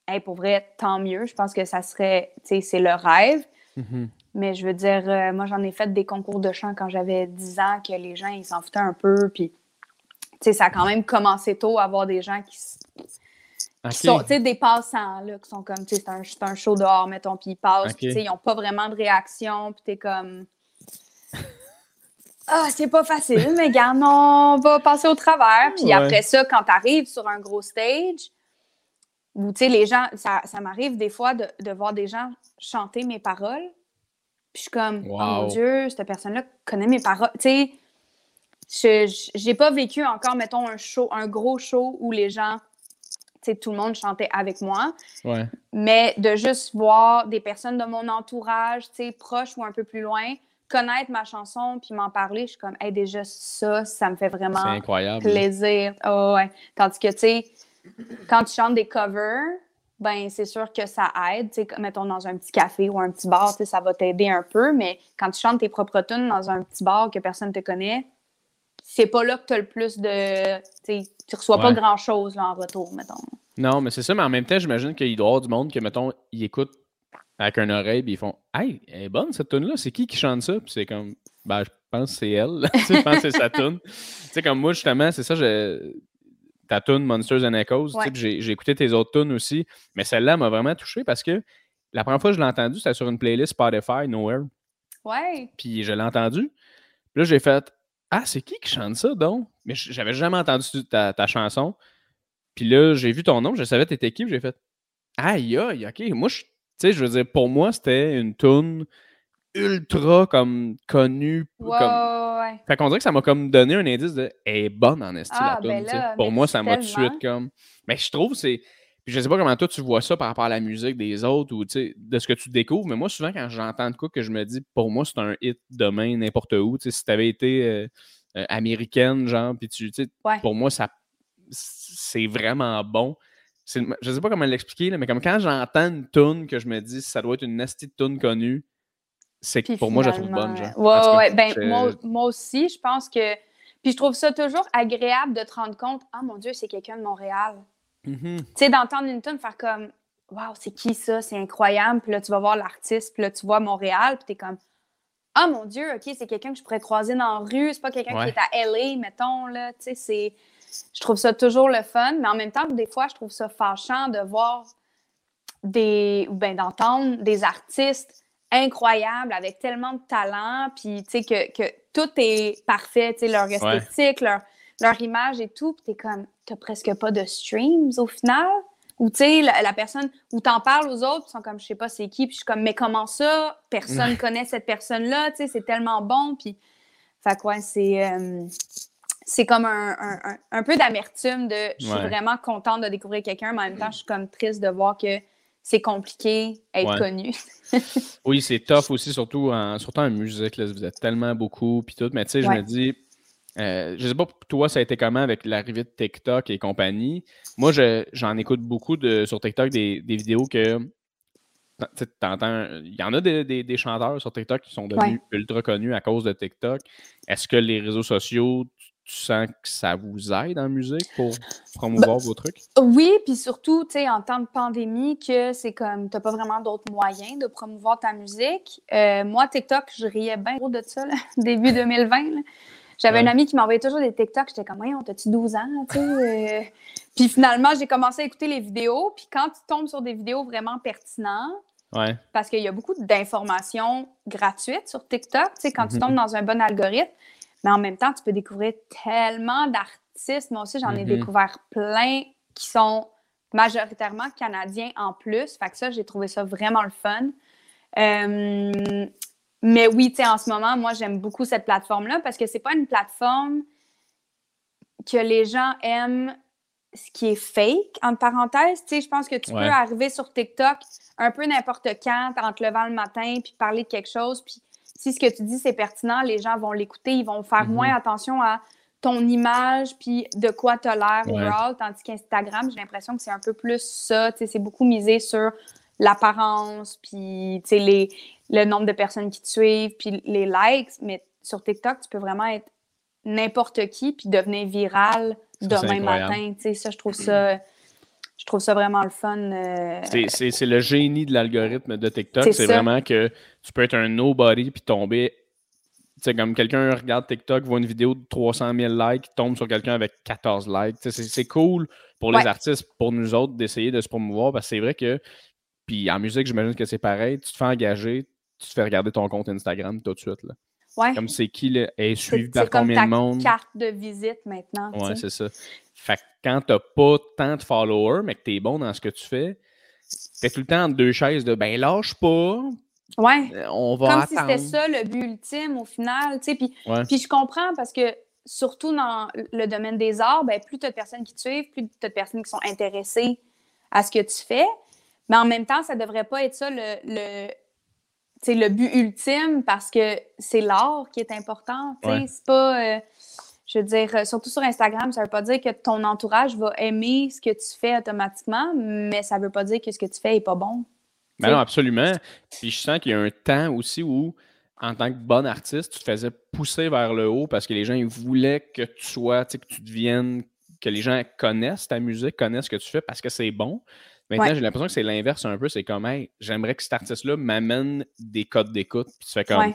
hey, pour vrai, tant mieux. Je pense que ça serait, tu sais, c'est le rêve. Mhm. Mais je veux dire, euh, moi, j'en ai fait des concours de chant quand j'avais 10 ans, que les gens, ils s'en foutaient un peu. Puis, tu sais, ça a quand même commencé tôt à avoir des gens qui, qui sont, tu sais, des passants, là, qui sont comme, tu sais, c'est un, un show dehors, mettons, puis ils passent, puis, Ok. tu sais, ils n'ont pas vraiment de réaction, puis t'es comme... Ah, c'est pas facile, mais garde, on va passer au travers. Puis Ouais. après ça, quand t'arrives sur un gros stage, où, tu sais, les gens, ça, ça m'arrive des fois de, de voir des gens chanter mes paroles, puis je suis comme, oh mon Wow. Dieu, cette personne-là connaît mes paroles. Tu sais, je- j'ai pas vécu encore, mettons, un show, un gros show où les gens, tout le monde chantait avec moi, Ouais. mais de juste voir des personnes de mon entourage, proches ou un peu plus loin, connaître ma chanson puis m'en parler, je suis comme, hey, déjà ça, ça me fait vraiment incroyable. plaisir. Ah ouais. Tandis que, tu sais, quand tu chantes des covers, ben c'est sûr que ça aide. Tu sais, comme, mettons dans un petit café ou un petit bar, ça va t'aider un peu. Mais quand tu chantes tes propres tunes dans un petit bar que personne ne te connaît, c'est pas là que tu as le plus de. Tu reçois pas grand-chose en retour, mettons. Non, mais c'est ça, mais en même temps, j'imagine qu'il doit y avoir du monde que, mettons, ils écoutent avec une oreille, puis ils font Hey, elle est bonne cette tune là c'est qui qui chante ça? Puis c'est comme, ben, je pense que c'est elle. <laughs> Je pense que c'est sa tune. tu sais, comme moi, justement, c'est ça, je... ta tune Monsters and Echoes, Ouais. j'ai écouté tes autres tunes aussi, mais celle-là m'a vraiment touché parce que la première fois que je l'ai entendue, c'était sur une playlist Spotify, Nowhere, Ouais. puis je l'ai entendue. Puis là, j'ai fait Ah, c'est qui qui chante ça donc? Mais j'avais jamais entendu ta, ta chanson. Puis là, j'ai vu ton nom, je savais t'étais qui, j'ai fait Aïe, aïe, ok. Moi, je- tu sais, je veux dire, pour moi, c'était une tune ultra comme connue. Ouais, comme... ouais. Fait qu'on dirait que ça m'a comme donné un indice de Elle est bonne en esti, Ah, la ben tune. là, Pour moi, ça m'a tout de suite comme. Mais je trouve c'est. Puis je sais pas comment toi tu vois ça par rapport à la musique des autres ou tu de ce que tu découvres, mais moi, souvent, quand j'entends de quoi que je me dis, pour moi, c'est un hit demain, n'importe où. Tu si t'avais été euh, euh, américaine, genre, puis tu tu Ouais. pour moi, ça c'est vraiment bon. Je sais pas comment l'expliquer, mais comme quand j'entends une tune que je me dis, ça doit être une nasty de tune connue, c'est que pour moi, je la trouve bonne. Genre. Ouais, ouais, ben, moi, moi aussi, je pense que. Puis je trouve ça toujours agréable de te rendre compte, ah mon Dieu, c'est quelqu'un de Montréal. Mhm. Tu sais, d'entendre une tune faire comme, waouh, c'est qui ça? C'est incroyable. Puis là, tu vas voir l'artiste, puis là, tu vois Montréal, puis t'es comme, ah mon Dieu, OK, c'est quelqu'un que je pourrais croiser dans la rue. C'est pas quelqu'un Ouais. qui est à LA, mettons, là. Tu sais, c'est. Je trouve ça toujours le fun, mais en même temps, des fois, je trouve ça fâchant de voir des. ou bien d'entendre des artistes incroyables avec tellement de talent, puis tu sais, que, que tout est parfait, tu sais, leur esthétique, leur, leur image et tout, puis t'es comme, t'as presque pas de streams au final? Ou tu sais, la, la personne, ou t'en parles aux autres, ils sont comme, je sais pas c'est qui, puis je suis comme, mais comment ça? Personne connaît cette personne-là, tu sais, c'est tellement bon, puis. Fait que ouais, c'est. euh, c'est comme un, un, peu d'amertume de je suis vraiment contente de découvrir quelqu'un, mais en même temps, je suis comme triste de voir que c'est compliqué être connu. oui, c'est tough <laughs> aussi, surtout en, surtout en musique. Là, vous êtes tellement beaucoup, puis tout. Mais tu sais, je me dis, euh, je sais pas pour toi, ça a été comment avec l'arrivée de TikTok et compagnie. Moi, j'en écoute beaucoup de, sur TikTok des, vidéos que. Il y en a des, chanteurs sur TikTok qui sont devenus ultra connus à cause de TikTok. Est-ce que les réseaux sociaux, tu sens que ça vous aide en musique pour promouvoir vos trucs? Oui, puis surtout, tu sais, en temps de pandémie, que c'est comme, t'as pas vraiment d'autres moyens de promouvoir ta musique. Euh, moi, TikTok, je riais bien gros de ça, <laughs> début 2020. J'avais une amie qui m'envoyait toujours des TikTok. J'étais comme, on t'as-tu 12 ans? Euh? <laughs> puis finalement, j'ai commencé à écouter les vidéos. Puis quand tu tombes sur des vidéos vraiment pertinentes, parce qu'il y a beaucoup d'informations gratuites sur TikTok, tu sais, quand tu mm-hmm. tombes dans un bon algorithme, mais en même temps, tu peux découvrir tellement d'artistes. Moi aussi, j'en ai mm-hmm. découvert plein qui sont majoritairement canadiens en plus. Fait que ça, j'ai trouvé ça vraiment le fun. Euh, mais oui, tu sais, en ce moment, moi, j'aime beaucoup cette plateforme-là parce que c'est pas une plateforme que les gens aiment ce qui est fake, entre parenthèses. Tu sais, je pense que tu peux arriver sur TikTok un peu n'importe quand, en te levant le matin, puis parler de quelque chose, puis si ce que tu dis, c'est pertinent, les gens vont l'écouter, ils vont faire mhm. moins attention à ton image, puis de quoi tu as l'air ouais. tandis qu'Instagram, j'ai l'impression que c'est un peu plus ça, c'est beaucoup misé sur l'apparence, puis les, le nombre de personnes qui te suivent, puis les likes, mais sur TikTok, tu peux vraiment être n'importe qui, puis devenir viral demain matin, ça, je trouve ça je trouve ça vraiment le fun. Euh, c'est le génie de l'algorithme de TikTok. C'est vraiment que tu peux être un nobody puis tomber. C'est comme quelqu'un regarde TikTok, voit une vidéo de 300 000 likes, tombe sur quelqu'un avec 14 likes. C'est cool pour les artistes, pour nous autres, d'essayer de se promouvoir parce que c'est vrai que. Puis en musique, j'imagine que c'est pareil. Tu te fais engager, tu te fais regarder ton compte Instagram tout de suite. Là. Comme c'est qui là, est suivi par combien de monde? C'est carte de visite maintenant. Ouais, c'est ça. Fait que quand t'as pas tant de followers, mais que tu es bon dans ce que tu fais, t'es tout le temps en deux chaises de ben lâche pas. Ouais. Euh, on va Comme si c'était ça le but ultime au final. Puis, puis je comprends parce que surtout dans le domaine des arts, ben, plus tu as de personnes qui te suivent, plus tu as de personnes qui sont intéressées à ce que tu fais. Mais en même temps, ça devrait pas être ça le, le, le but ultime parce que c'est l'art qui est important. C'est pas. Euh, je veux dire, euh, surtout sur Instagram, ça ne veut pas dire que ton entourage va aimer ce que tu fais automatiquement, mais ça ne veut pas dire que ce que tu fais n'est pas bon. Ben non, absolument. Puis je sens qu'il y a un temps aussi où, en tant que bon artiste, tu te faisais pousser vers le haut parce que les gens ils voulaient que tu sois, que tu deviennes, que les gens connaissent ta musique, connaissent ce que tu fais parce que c'est bon. Maintenant, j'ai l'impression que c'est l'inverse un peu. C'est comme, hey, j'aimerais que cet artiste-là m'amène des codes d'écoute. Puis tu fais comme,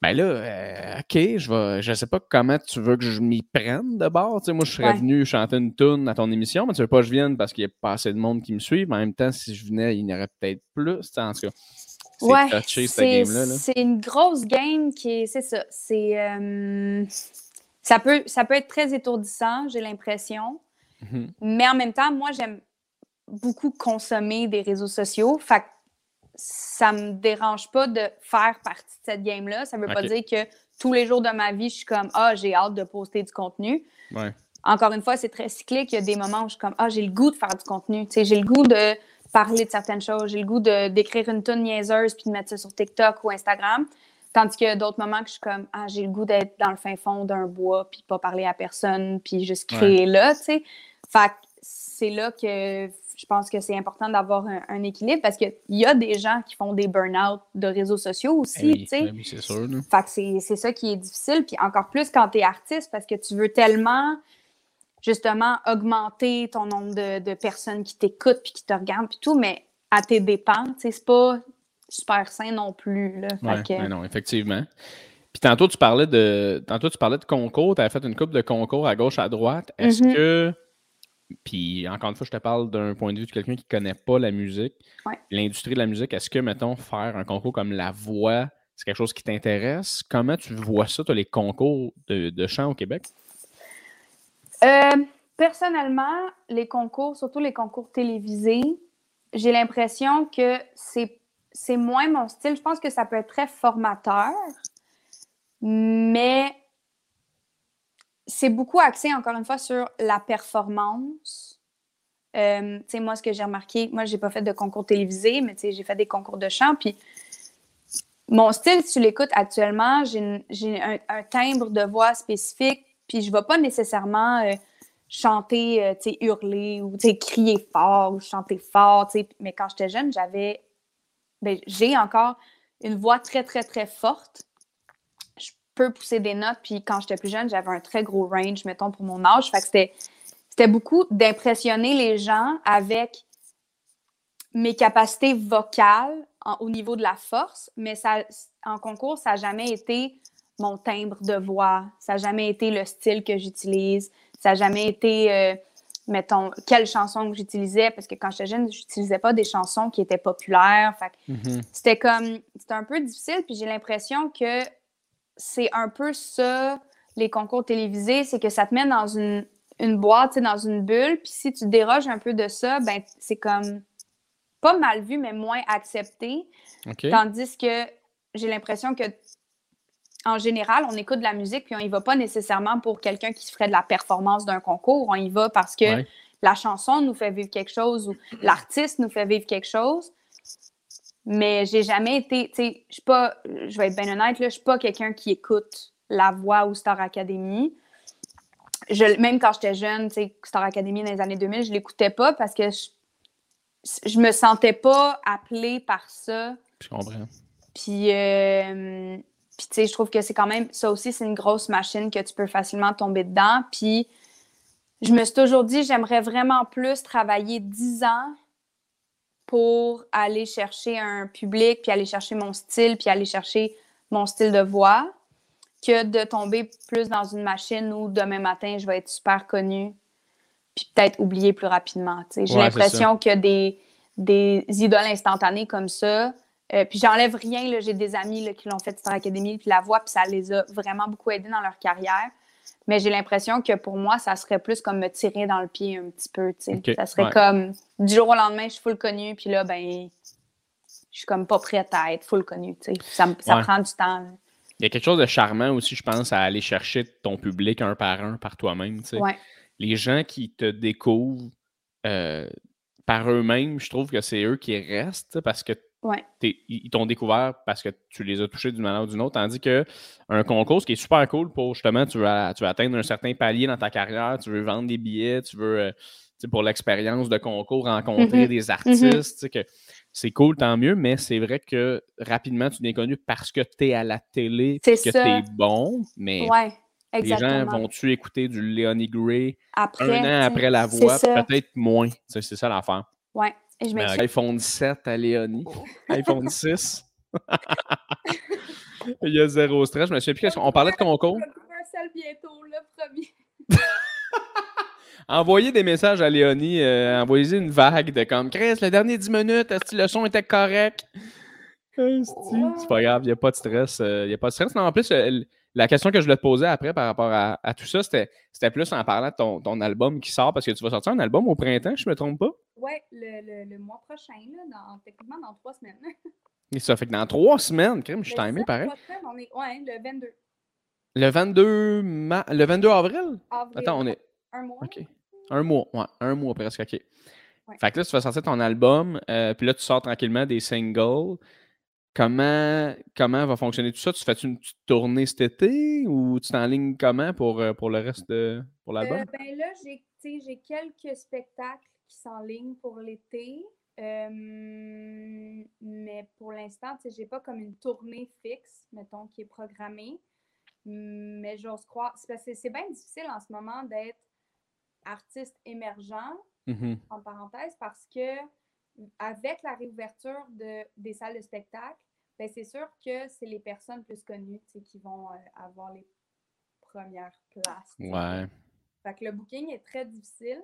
ben là, euh, OK, je vais, je sais pas comment tu veux que je m'y prenne de bord. Tu sais, moi, je serais venu chanter une tune à ton émission, mais tu veux pas que je vienne parce qu'il y a pas assez de monde qui me suit. Mais en même temps, si je venais, il y en aurait peut-être plus. En tout cas, c'est touché, cette game-là. C'est une grosse game qui est, c'est ça. C'est, euh, ça, peut, ça peut être très étourdissant, j'ai l'impression. Mm-hmm. Mais en même temps, moi, j'aime beaucoup consommer des réseaux sociaux. Fait ça me dérange pas de faire partie de cette game-là. Ça veut pas dire que tous les jours de ma vie, je suis comme Ah, j'ai hâte de poster du contenu. Encore une fois, c'est très cyclique. Il y a des moments où je suis comme Ah, j'ai le goût de faire du contenu. J'ai le goût de parler de certaines choses. J'ai le goût d'écrire une tonne niaiseuse puis de mettre ça sur TikTok ou Instagram. Tandis qu'il y a d'autres moments que je suis comme Ah, j'ai le goût d'être dans le fin fond d'un bois puis pas parler à personne puis juste créer là, tu sais. Fait c'est là que je pense que c'est important d'avoir un, équilibre parce qu'il y a des gens qui font des burn-out de réseaux sociaux aussi, eh tu sais. Eh c'est sûr. Fait que c'est ça qui est difficile. Puis encore plus quand tu es artiste parce que tu veux tellement, justement, augmenter ton nombre de, personnes qui t'écoutent puis qui te regardent puis tout, mais à tes dépens, tu sais, c'est pas super sain non plus, là. non, effectivement. Puis tantôt, tu parlais de tantôt, tu parlais de concours. Tu avais fait une coupe de concours à gauche, à droite. Est-ce mm-hmm. que puis encore une fois, je te parle d'un point de vue de quelqu'un qui ne connaît pas la musique, l'industrie de la musique. Est-ce que, mettons, faire un concours comme La Voix, c'est quelque chose qui t'intéresse? Comment tu vois ça, les concours de, chant au Québec? Euh, personnellement, les concours, surtout les concours télévisés, j'ai l'impression que c'est, c'est moins mon style. Je pense que ça peut être très formateur, mais c'est beaucoup axé, encore une fois, sur la performance. Euh, moi, ce que j'ai remarqué, moi, j'ai pas fait de concours télévisé, mais j'ai fait des concours de chant. Puis mon style, si tu l'écoutes actuellement, j'ai un, timbre de voix spécifique. Puis je vais pas nécessairement euh, chanter, euh, tu hurler ou tu sais, crier fort ou chanter fort. Mais quand j'étais jeune, j'avais. Ben, j'ai encore une voix très, très, très forte pousser des notes. Puis quand j'étais plus jeune, j'avais un très gros range, mettons, pour mon âge. Fait que c'était, c'était beaucoup d'impressionner les gens avec mes capacités vocales au niveau de la force, mais ça, en concours, ça n'a jamais été mon timbre de voix, ça n'a jamais été le style que j'utilise, ça n'a jamais été, euh, mettons, quelle chanson que j'utilisais, parce que quand j'étais jeune, je n'utilisais pas des chansons qui étaient populaires. Fait mm-hmm. C'était comme, c'était un peu difficile, puis j'ai l'impression que c'est un peu ça, les concours télévisés, c'est que ça te met dans une, une boîte, dans une bulle, puis si tu déroges un peu de ça, ben c'est comme pas mal vu, mais moins accepté. Tandis que j'ai l'impression que en général, on écoute de la musique, puis on y va pas nécessairement pour quelqu'un qui ferait de la performance d'un concours. On y va parce que la chanson nous fait vivre quelque chose ou l'artiste nous fait vivre quelque chose. Mais j'ai jamais été, tu sais, je pas, je vais être bien honnête, là, je suis pas quelqu'un qui écoute La Voix ou Star Academy. Je, même quand j'étais jeune, tu sais, Star Academy dans les années 2000, je l'écoutais pas parce que je, je me sentais pas appelée par ça. Je comprends. Puis, euh, puis tu sais, je trouve que c'est quand même, ça aussi, c'est une grosse machine que tu peux facilement tomber dedans. Puis, je me suis toujours dit, j'aimerais vraiment plus travailler 10 ans pour aller chercher un public, puis aller chercher mon style, puis aller chercher mon style de voix, que de tomber plus dans une machine où demain matin, je vais être super connue, puis peut-être oubliée plus rapidement. J'ai l'impression que des, des idoles instantanées comme ça, euh, puis j'enlève rien, j'ai des amis qui l'ont fait Star Academy, puis la voix, puis ça les a vraiment beaucoup aidés dans leur carrière. Mais j'ai l'impression que pour moi, ça serait plus comme me tirer dans le pied un petit peu. Ça serait comme du jour au lendemain, je suis full connue, puis là, ben, je suis comme pas prête à être full connue. Ça, ça prend du temps. Il y a quelque chose de charmant aussi, je pense, à aller chercher ton public un par un, par toi-même. Les gens qui te découvrent euh, par eux-mêmes, je trouve que c'est eux qui restent parce que ils t'ont découvert parce que tu les as touchés d'une manière ou d'une autre. Tandis qu'un concours, ce qui est super cool pour justement, tu veux, tu veux atteindre un certain palier dans ta carrière, tu veux vendre des billets, tu veux, euh, pour l'expérience de concours, rencontrer mm-hmm. des mm-hmm. artistes, que c'est cool, tant mieux, mais c'est vrai que rapidement, tu n'es connu parce que tu es à la télé, que tu es bon, mais les gens vont-tu écouter du Leonie Gray après, un an après la voix? Peut-être moins. C'est ça l'affaire. Ouais je iPhone 7 à Léonie. <laughs> iPhone 6. <laughs> Il y a zéro stress. Je me souviens plus. On parlait de concours? bientôt, le premier. <laughs> Envoyez des messages à Léonie. Euh, envoyez une vague de comme Chris, les dernières 10 minutes, est-ce que le son était correct? C'est pas grave, il n'y a pas de stress. Euh, il a pas de stress. Non, en plus, euh, la question que je voulais te poser après par rapport à, tout ça, c'était plus en parlant de ton, ton, album qui sort, parce que tu vas sortir un album au printemps, je ne me trompe pas? Oui, le, le, mois prochain, là, dans, techniquement dans trois semaines. <laughs> Et ça fait que dans trois semaines, crème, je suis timé pareil. On est, ouais, le 22. Le 22, le 22 avril? avril? Attends, on est. Un mois. OK. Un mois, ouais, un mois presque, OK. Fait que là, tu vas sortir ton album, euh, puis là, tu sors tranquillement des singles. Comment, comment va fonctionner tout ça? Tu fais une petite tournée cet été ou tu t'enlignes comment pour, euh, pour le reste de pour l'album? Euh, ben là, j'ai quelques spectacles qui s'enlignent pour l'été. Euh, mais pour l'instant, je n'ai pas comme une tournée fixe, mettons, qui est programmée. Mais j'ose croire. C'est bien difficile en ce moment d'être artiste émergent, mmh en parenthèse, parce que avec la réouverture de, des salles de spectacle, c'est sûr que c'est les personnes plus connues qui vont euh, avoir les premières places. Ouais. Fait que le booking est très difficile,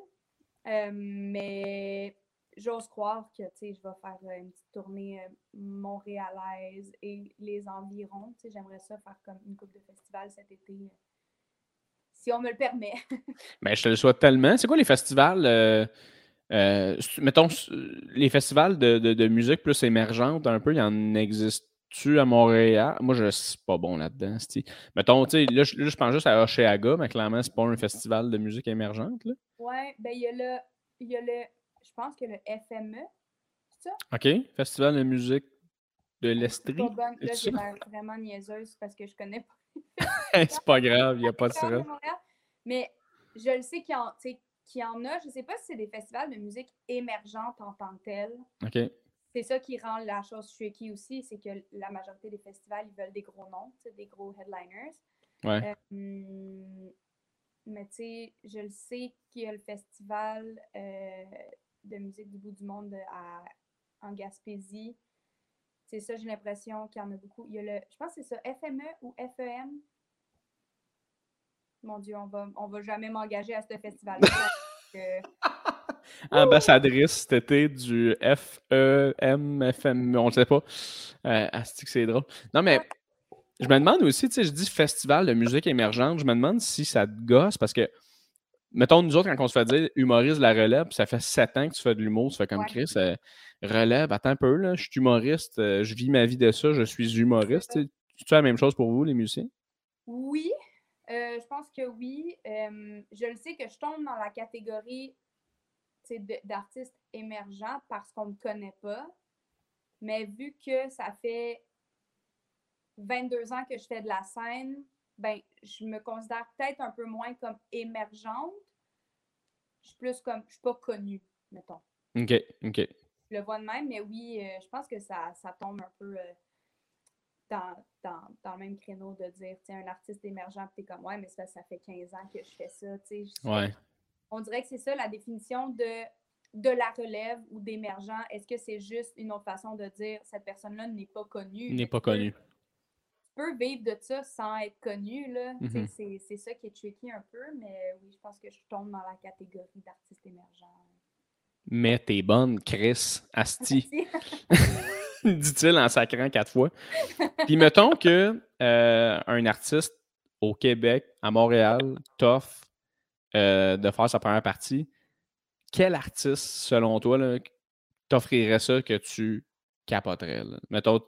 euh, mais j'ose croire que je vais faire euh, une petite tournée montréalaise et les environs. J'aimerais ça faire comme une coupe de festival cet été, si on me le permet. <laughs> ben, je te le souhaite tellement. C'est quoi les festivals? Mettons, les festivals de, musique plus émergente, un peu, il y en existe tu à Montréal? Moi, je suis pas bon là-dedans. Mettons, tu sais, là, je pense juste à Oshéaga, mais clairement, c'est pas un festival de musique émergente. Là. Ouais, ben il y a le. Il y a le. Je pense que le FME. C'est ça? OK. Festival de musique de l'Estrie. Là, j'ai vraiment niaiseuse parce que je connais pas. <laughs> c'est pas grave, il n'y a pas de stress. Mais je le sais qu'il y, en, y en a. Je sais pas si c'est des festivals de musique émergente en tant que tel. OK c'est ça qui rend la chose tricky aussi, c'est que la majorité des festivals, ils veulent des gros noms, des gros headliners. Ouais. Euh, mais tu sais, je le sais qu'il y a le festival euh, de musique du bout du monde à, en Gaspésie. C'est ça, j'ai l'impression qu'il y en a beaucoup. Il y a le, je pense que c'est ça, FME ou FEM. Mon Dieu, on va, on va jamais m'engager à ce festival-là. <laughs> ambassadrice cet été du FEM, FM, on ne sait pas. Euh, c'est drôle. Non, mais je me demande aussi, tu sais, je dis festival de musique émergente, je me demande si ça te gosse parce que, mettons, nous autres, quand on se fait dire humoriste de la relève, ça fait sept ans que tu fais de l'humour, tu fais comme Chris, euh, relève, attends un peu, là, je suis humoriste, euh, je vis ma vie de ça, je suis humoriste. Tu fais la même chose pour vous, les musiciens? Oui, euh, je pense que oui. je le sais que je tombe dans la catégorie d'artistes émergents parce qu'on ne me connaît pas. Mais vu que ça fait 22 ans que je fais de la scène, ben, je me considère peut-être un peu moins comme émergente. Je suis plus comme, je suis pas connue, mettons. OK, OK. Je le vois de même, mais oui, euh, je pense que ça, ça tombe un peu euh, dans, dans, dans, le même créneau de dire, tu un artiste émergent, tu es comme, ouais, mais ça, ça fait 15 ans que je fais ça, tu sais. Ouais on dirait que c'est ça la définition de, de la relève ou d'émergent. Est-ce que c'est juste une autre façon de dire cette personne-là n'est pas connue? N'est pas connue. Tu peux vivre de ça sans être connu, là. Mhm. C'est ça qui est tricky un peu, mais oui, je pense que je tombe dans la catégorie d'artiste émergent. Mais t'es bonne, Chris, Asti. <laughs> <laughs> Dit-il en sacrant quatre fois. Puis mettons que euh, un artiste au Québec, à Montréal, tough, euh, de faire sa première partie, quel artiste, selon toi, t'offrirait ça que tu capoterais? Mettons,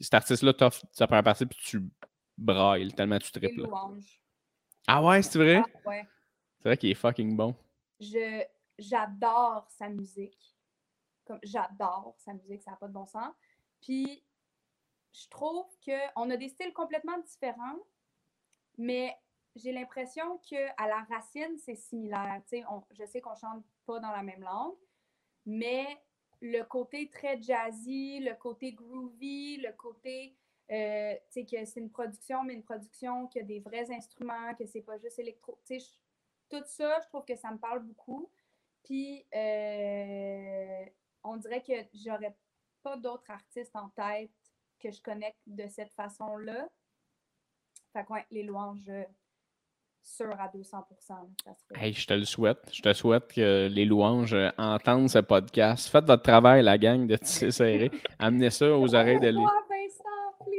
cet artiste-là t'offre sa première partie puis tu brailles tellement tu triples. Ah ouais, c'est vrai? Ah, ouais. C'est vrai qu'il est fucking bon. Je, j'adore sa musique. Comme, j'adore sa musique, ça n'a pas de bon sens. Puis, je trouve qu'on a des styles complètement différents, mais j'ai l'impression qu'à la racine, c'est similaire. On, je sais qu'on chante pas dans la même langue, mais le côté très jazzy, le côté groovy, le côté euh, que c'est une production, mais une production qui a des vrais instruments, que c'est pas juste électro. tout ça, je trouve que ça me parle beaucoup. Puis, euh, on dirait que j'aurais pas d'autres artistes en tête que je connecte de cette façon-là. Fait que, les louanges, sûr à 200 hey, Je te le souhaite. Je te souhaite que les louanges euh, entendent ce podcast. Faites votre travail, la gang de Tissé Serré. <laughs> Amenez ça aux oreilles de lui.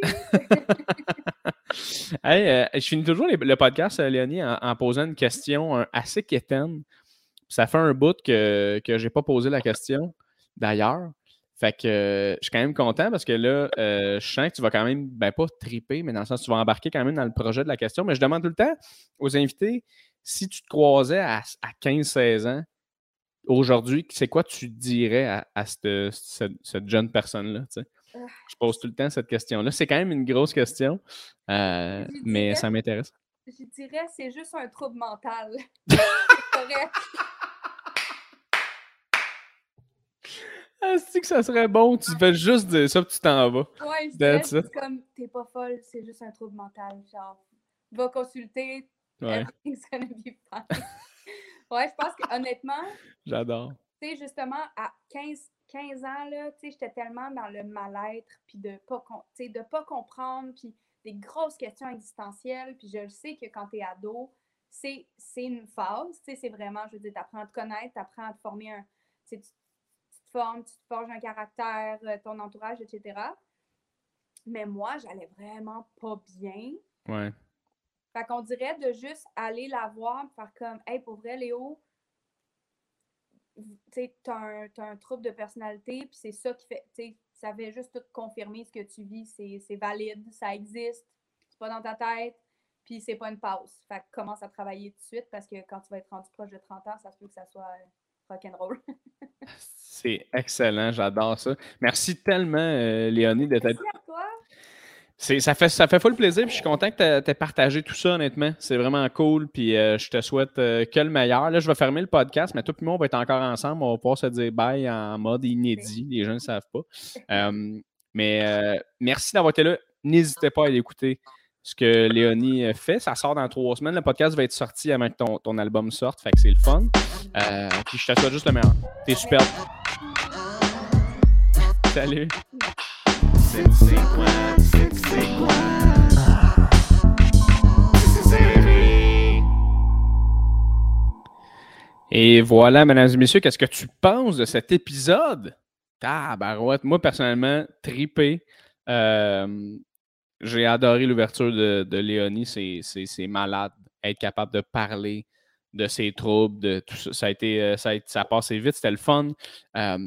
<laughs> hey, euh, je finis toujours le podcast, euh, Léonie, en, posant une question assez quétaine. Ça fait un bout que je n'ai pas posé la question, d'ailleurs. Fait que euh, je suis quand même content parce que là, euh, je sens que tu vas quand même, ben pas triper, mais dans le sens que tu vas embarquer quand même dans le projet de la question. Mais je demande tout le temps aux invités, si tu te croisais à, 15-16 ans, aujourd'hui, c'est quoi tu dirais à, cette, jeune personne-là? Ah. Je pose tout le temps cette question-là. C'est quand même une grosse question, euh, mais ça m'intéresse. Je dirais c'est juste un trouble mental. <laughs> Ah, c'est que ça serait bon, tu fais juste dire ça, puis tu t'en vas. Ouais, je c'est comme, t'es pas folle, c'est juste un trouble mental. Genre, va consulter, ouais. everything's gonna be fine. <laughs> ouais, je pense que honnêtement, j'adore. Tu sais, justement, à 15, 15 ans, là, tu sais, j'étais tellement dans le mal-être, puis de pas, de pas comprendre, puis des grosses questions existentielles, puis je le sais que quand t'es ado, c'est une phase, tu sais, c'est vraiment, je veux dire, t'apprends à te connaître, t'apprends à te former un, tu formes, tu te forges un caractère, euh, ton entourage, etc. Mais moi, j'allais vraiment pas bien. Ouais. Fait qu'on dirait de juste aller la voir, faire comme, hey, pour vrai, Léo, tu as, un trouble de personnalité, puis c'est ça qui fait, tu sais, ça fait juste tout confirmer ce que tu vis, c'est valide, ça existe, c'est pas dans ta tête, puis c'est pas une pause. Fait que commence à travailler tout de suite parce que quand tu vas être rendu proche de 30 ans, ça se peut que ça soit rock'n'roll. <laughs> <laughs> c'est excellent, j'adore ça. Merci tellement, euh, Léonie, à toi ça fait, ça fait full plaisir. Puis je suis content que tu aies partagé tout ça, honnêtement. C'est vraiment cool. Puis euh, je te souhaite euh, que le meilleur. Là, je vais fermer le podcast, mais toi et moi, on va être encore ensemble. On va pouvoir se dire bye en mode inédit. Les gens ne savent pas. Mais merci d'avoir été là. N'hésitez pas à écouter ce que Léonie fait. Ça sort dans trois semaines. Le podcast va être sorti avant que ton, ton album sorte. Fait que c'est le fun. puis je te souhaite juste le meilleur. T'es super. Salut. Et voilà, mesdames et messieurs, qu'est-ce que tu penses de cet épisode? Tabarouette. Moi, personnellement, tripé. Euh, j'ai adoré l'ouverture de, Léonie. C'est malade. Être capable de parler de ses troubles, de tout ça. Ça a été, euh, ça, a, passé vite, c'était le fun. Euh,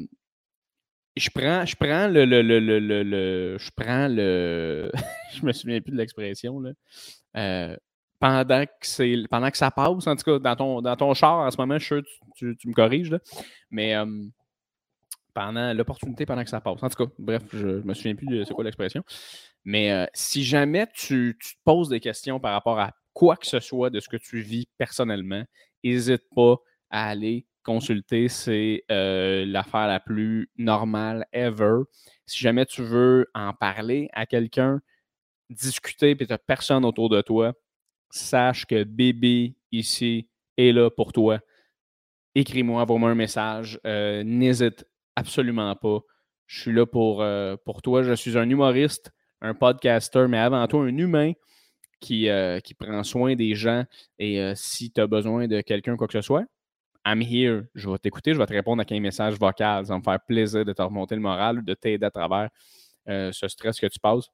je prends, je prends le, le, le, le, je prends le, <laughs> je me souviens plus de l'expression là pendant que c'est pendant que ça passe, en tout cas, dans ton, dans ton char en ce moment, je suis sûr tu, tu, me corriges, là, mais pendant l'opportunité pendant que ça passe. En tout cas, bref, je, ne me souviens plus de c'est quoi l'expression. Mais euh, si jamais tu, tu, te poses des questions par rapport à quoi que ce soit de ce que tu vis personnellement, n'hésite pas à aller consulter. C'est euh, l'affaire la plus normale ever. Si jamais tu veux en parler à quelqu'un, discuter, puis tu n'as personne autour de toi, sache que bébé ici est là pour toi. Écris-moi, envoie-moi un message. Euh, n'hésite absolument pas. Je suis là pour, euh, pour toi. Je suis un humoriste, un podcaster, mais avant tout un humain qui, qui prend soin des gens. Et si tu as besoin de quelqu'un, quoi que ce soit, I'm here. Je vais t'écouter, je vais te répondre à un message vocal. Ça va me faire plaisir de te remonter le moral, de t'aider à travers ce stress que tu passes.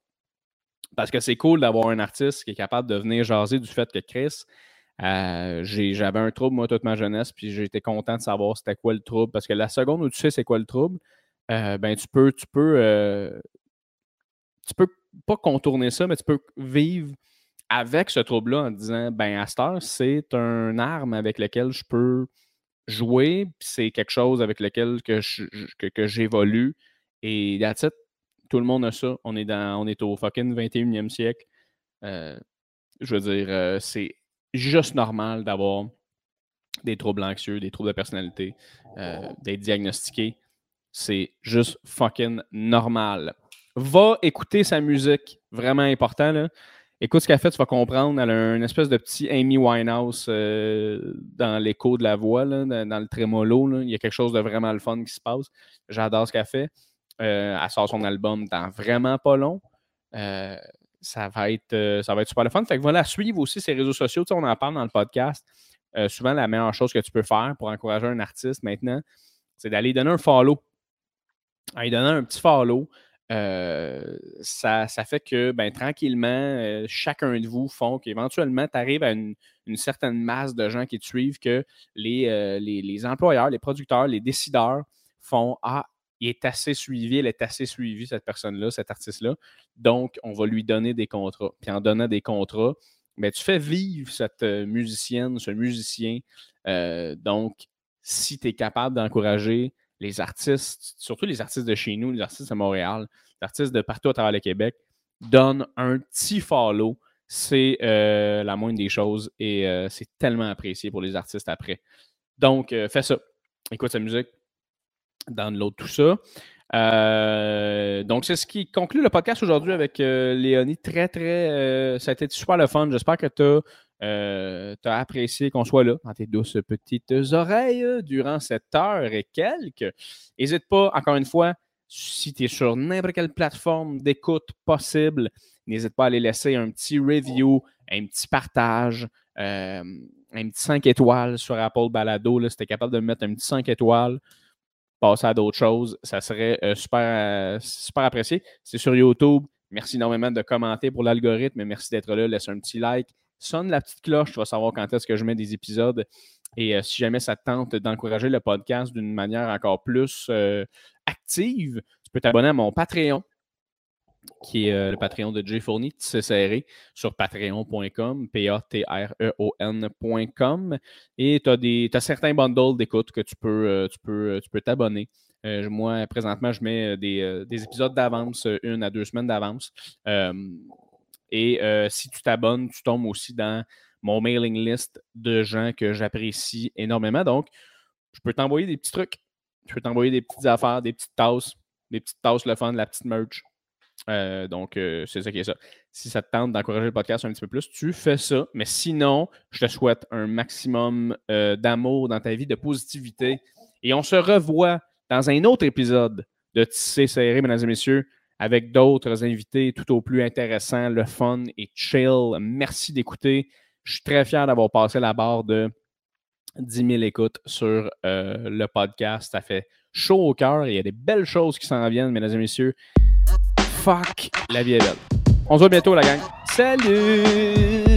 Parce que c'est cool d'avoir un artiste qui est capable de venir jaser du fait que Chris, euh, j'avais un trouble, moi, toute ma jeunesse, puis été content de savoir c'était quoi le trouble. Parce que la seconde où tu sais c'est quoi le trouble, euh, ben tu peux, tu peux, euh, tu peux pas contourner ça, mais tu peux vivre avec ce trouble-là en disant, ben à c'est un arme avec laquelle je peux jouer, c'est quelque chose avec lequel que, j'évolue. Et that's tout le monde a ça. On est, dans, on au fucking 21e siècle. Euh, je veux dire, euh, c'est juste normal d'avoir des troubles anxieux, des troubles de personnalité, euh, d'être diagnostiqué. C'est juste fucking normal. Va écouter sa musique, vraiment important. Là. Écoute ce qu'elle fait, tu vas comprendre. Elle a une espèce de petit Amy Winehouse dans l'écho de la voix, dans, le trémolo. Il y a quelque chose de vraiment le fun qui se passe. J'adore ce qu'elle fait. Euh, elle sort son album dans vraiment pas long. Euh, ça, va être, euh, ça va être super le fun. Fait que voilà, suivre aussi ses réseaux sociaux. on en parle dans le podcast. souvent, la meilleure chose que tu peux faire pour encourager un artiste maintenant, c'est d'aller donner un follow. Lui donnant un petit follow, ça, fait que ben, tranquillement, chacun de vous font qu'éventuellement, tu arrives à une, certaine masse de gens qui te suivent que les, les, les, employeurs, les producteurs, les décideurs font Ah, il est assez suivi, elle est assez suivie, cette personne-là, cet artiste-là. Donc, on va lui donner des contrats. Puis en donnant des contrats, ben, tu fais vivre cette euh, musicienne, ce musicien. Euh, donc, si tu es capable d'encourager les artistes, surtout les artistes de chez nous, les artistes de Montréal, les artistes de partout à travers le Québec, donne un petit follow. C'est euh, la moindre des choses et c'est tellement apprécié pour les artistes après. Donc, fais ça. Écoute sa musique, download tout ça. Euh, donc, c'est ce qui conclut le podcast aujourd'hui avec euh, Léonie. Très, très. Euh, ça a été super le fun. J'espère que tu as, apprécié qu'on soit là dans tes douces petites oreilles durant cette heure et quelques. N'hésite pas, encore une fois, si tu es sur n'importe quelle plateforme d'écoute possible, n'hésite pas à aller laisser un petit review, un petit partage, un petit 5 étoiles sur Apple Balado. Si tu es capable de mettre un petit 5 étoiles passer à d'autres choses, ça serait euh, super, euh, super apprécié. C'est sur YouTube. Merci énormément de commenter pour l'algorithme. Merci d'être là. Laisse un petit like. Sonne la petite cloche. Tu vas savoir quand est-ce que je mets des épisodes Et si jamais ça te tente d'encourager le podcast d'une manière encore plus active, tu peux t'abonner à mon Patreon qui est le Patreon de Jay Fournier, serré sur patreon.com, P-A-T-R-E-O-N.com. Et tu as, certains bundles d'écoute que tu peux, tu peux, tu peux t'abonner. moi, présentement, je mets des, des épisodes d'avance, une à deux semaines d'avance. Et si tu t'abonnes, tu tombes aussi dans mon mailing list de gens que j'apprécie énormément. Donc, je peux t'envoyer des petits trucs. Je peux t'envoyer des petites affaires, des petites tasses, des petites tasses, le fun, la petite merch. Euh, donc, euh, c'est ça qui est ça. Si ça te tente d'encourager le podcast un petit peu plus, tu fais ça. Mais sinon, je te souhaite un maximum euh, d'amour dans ta vie, de positivité. Et on se revoit dans un autre épisode de Tissé Serré, mesdames et messieurs, avec d'autres invités tout au plus intéressants, le fun et chill. Merci d'écouter. Je suis très fier d'avoir passé la barre de 10 000 écoutes sur le podcast. Ça fait chaud au cœur. Il y a des belles choses qui s'en viennent, mesdames et messieurs fuck, la vie est belle. On se voit bientôt, la gang. Salut!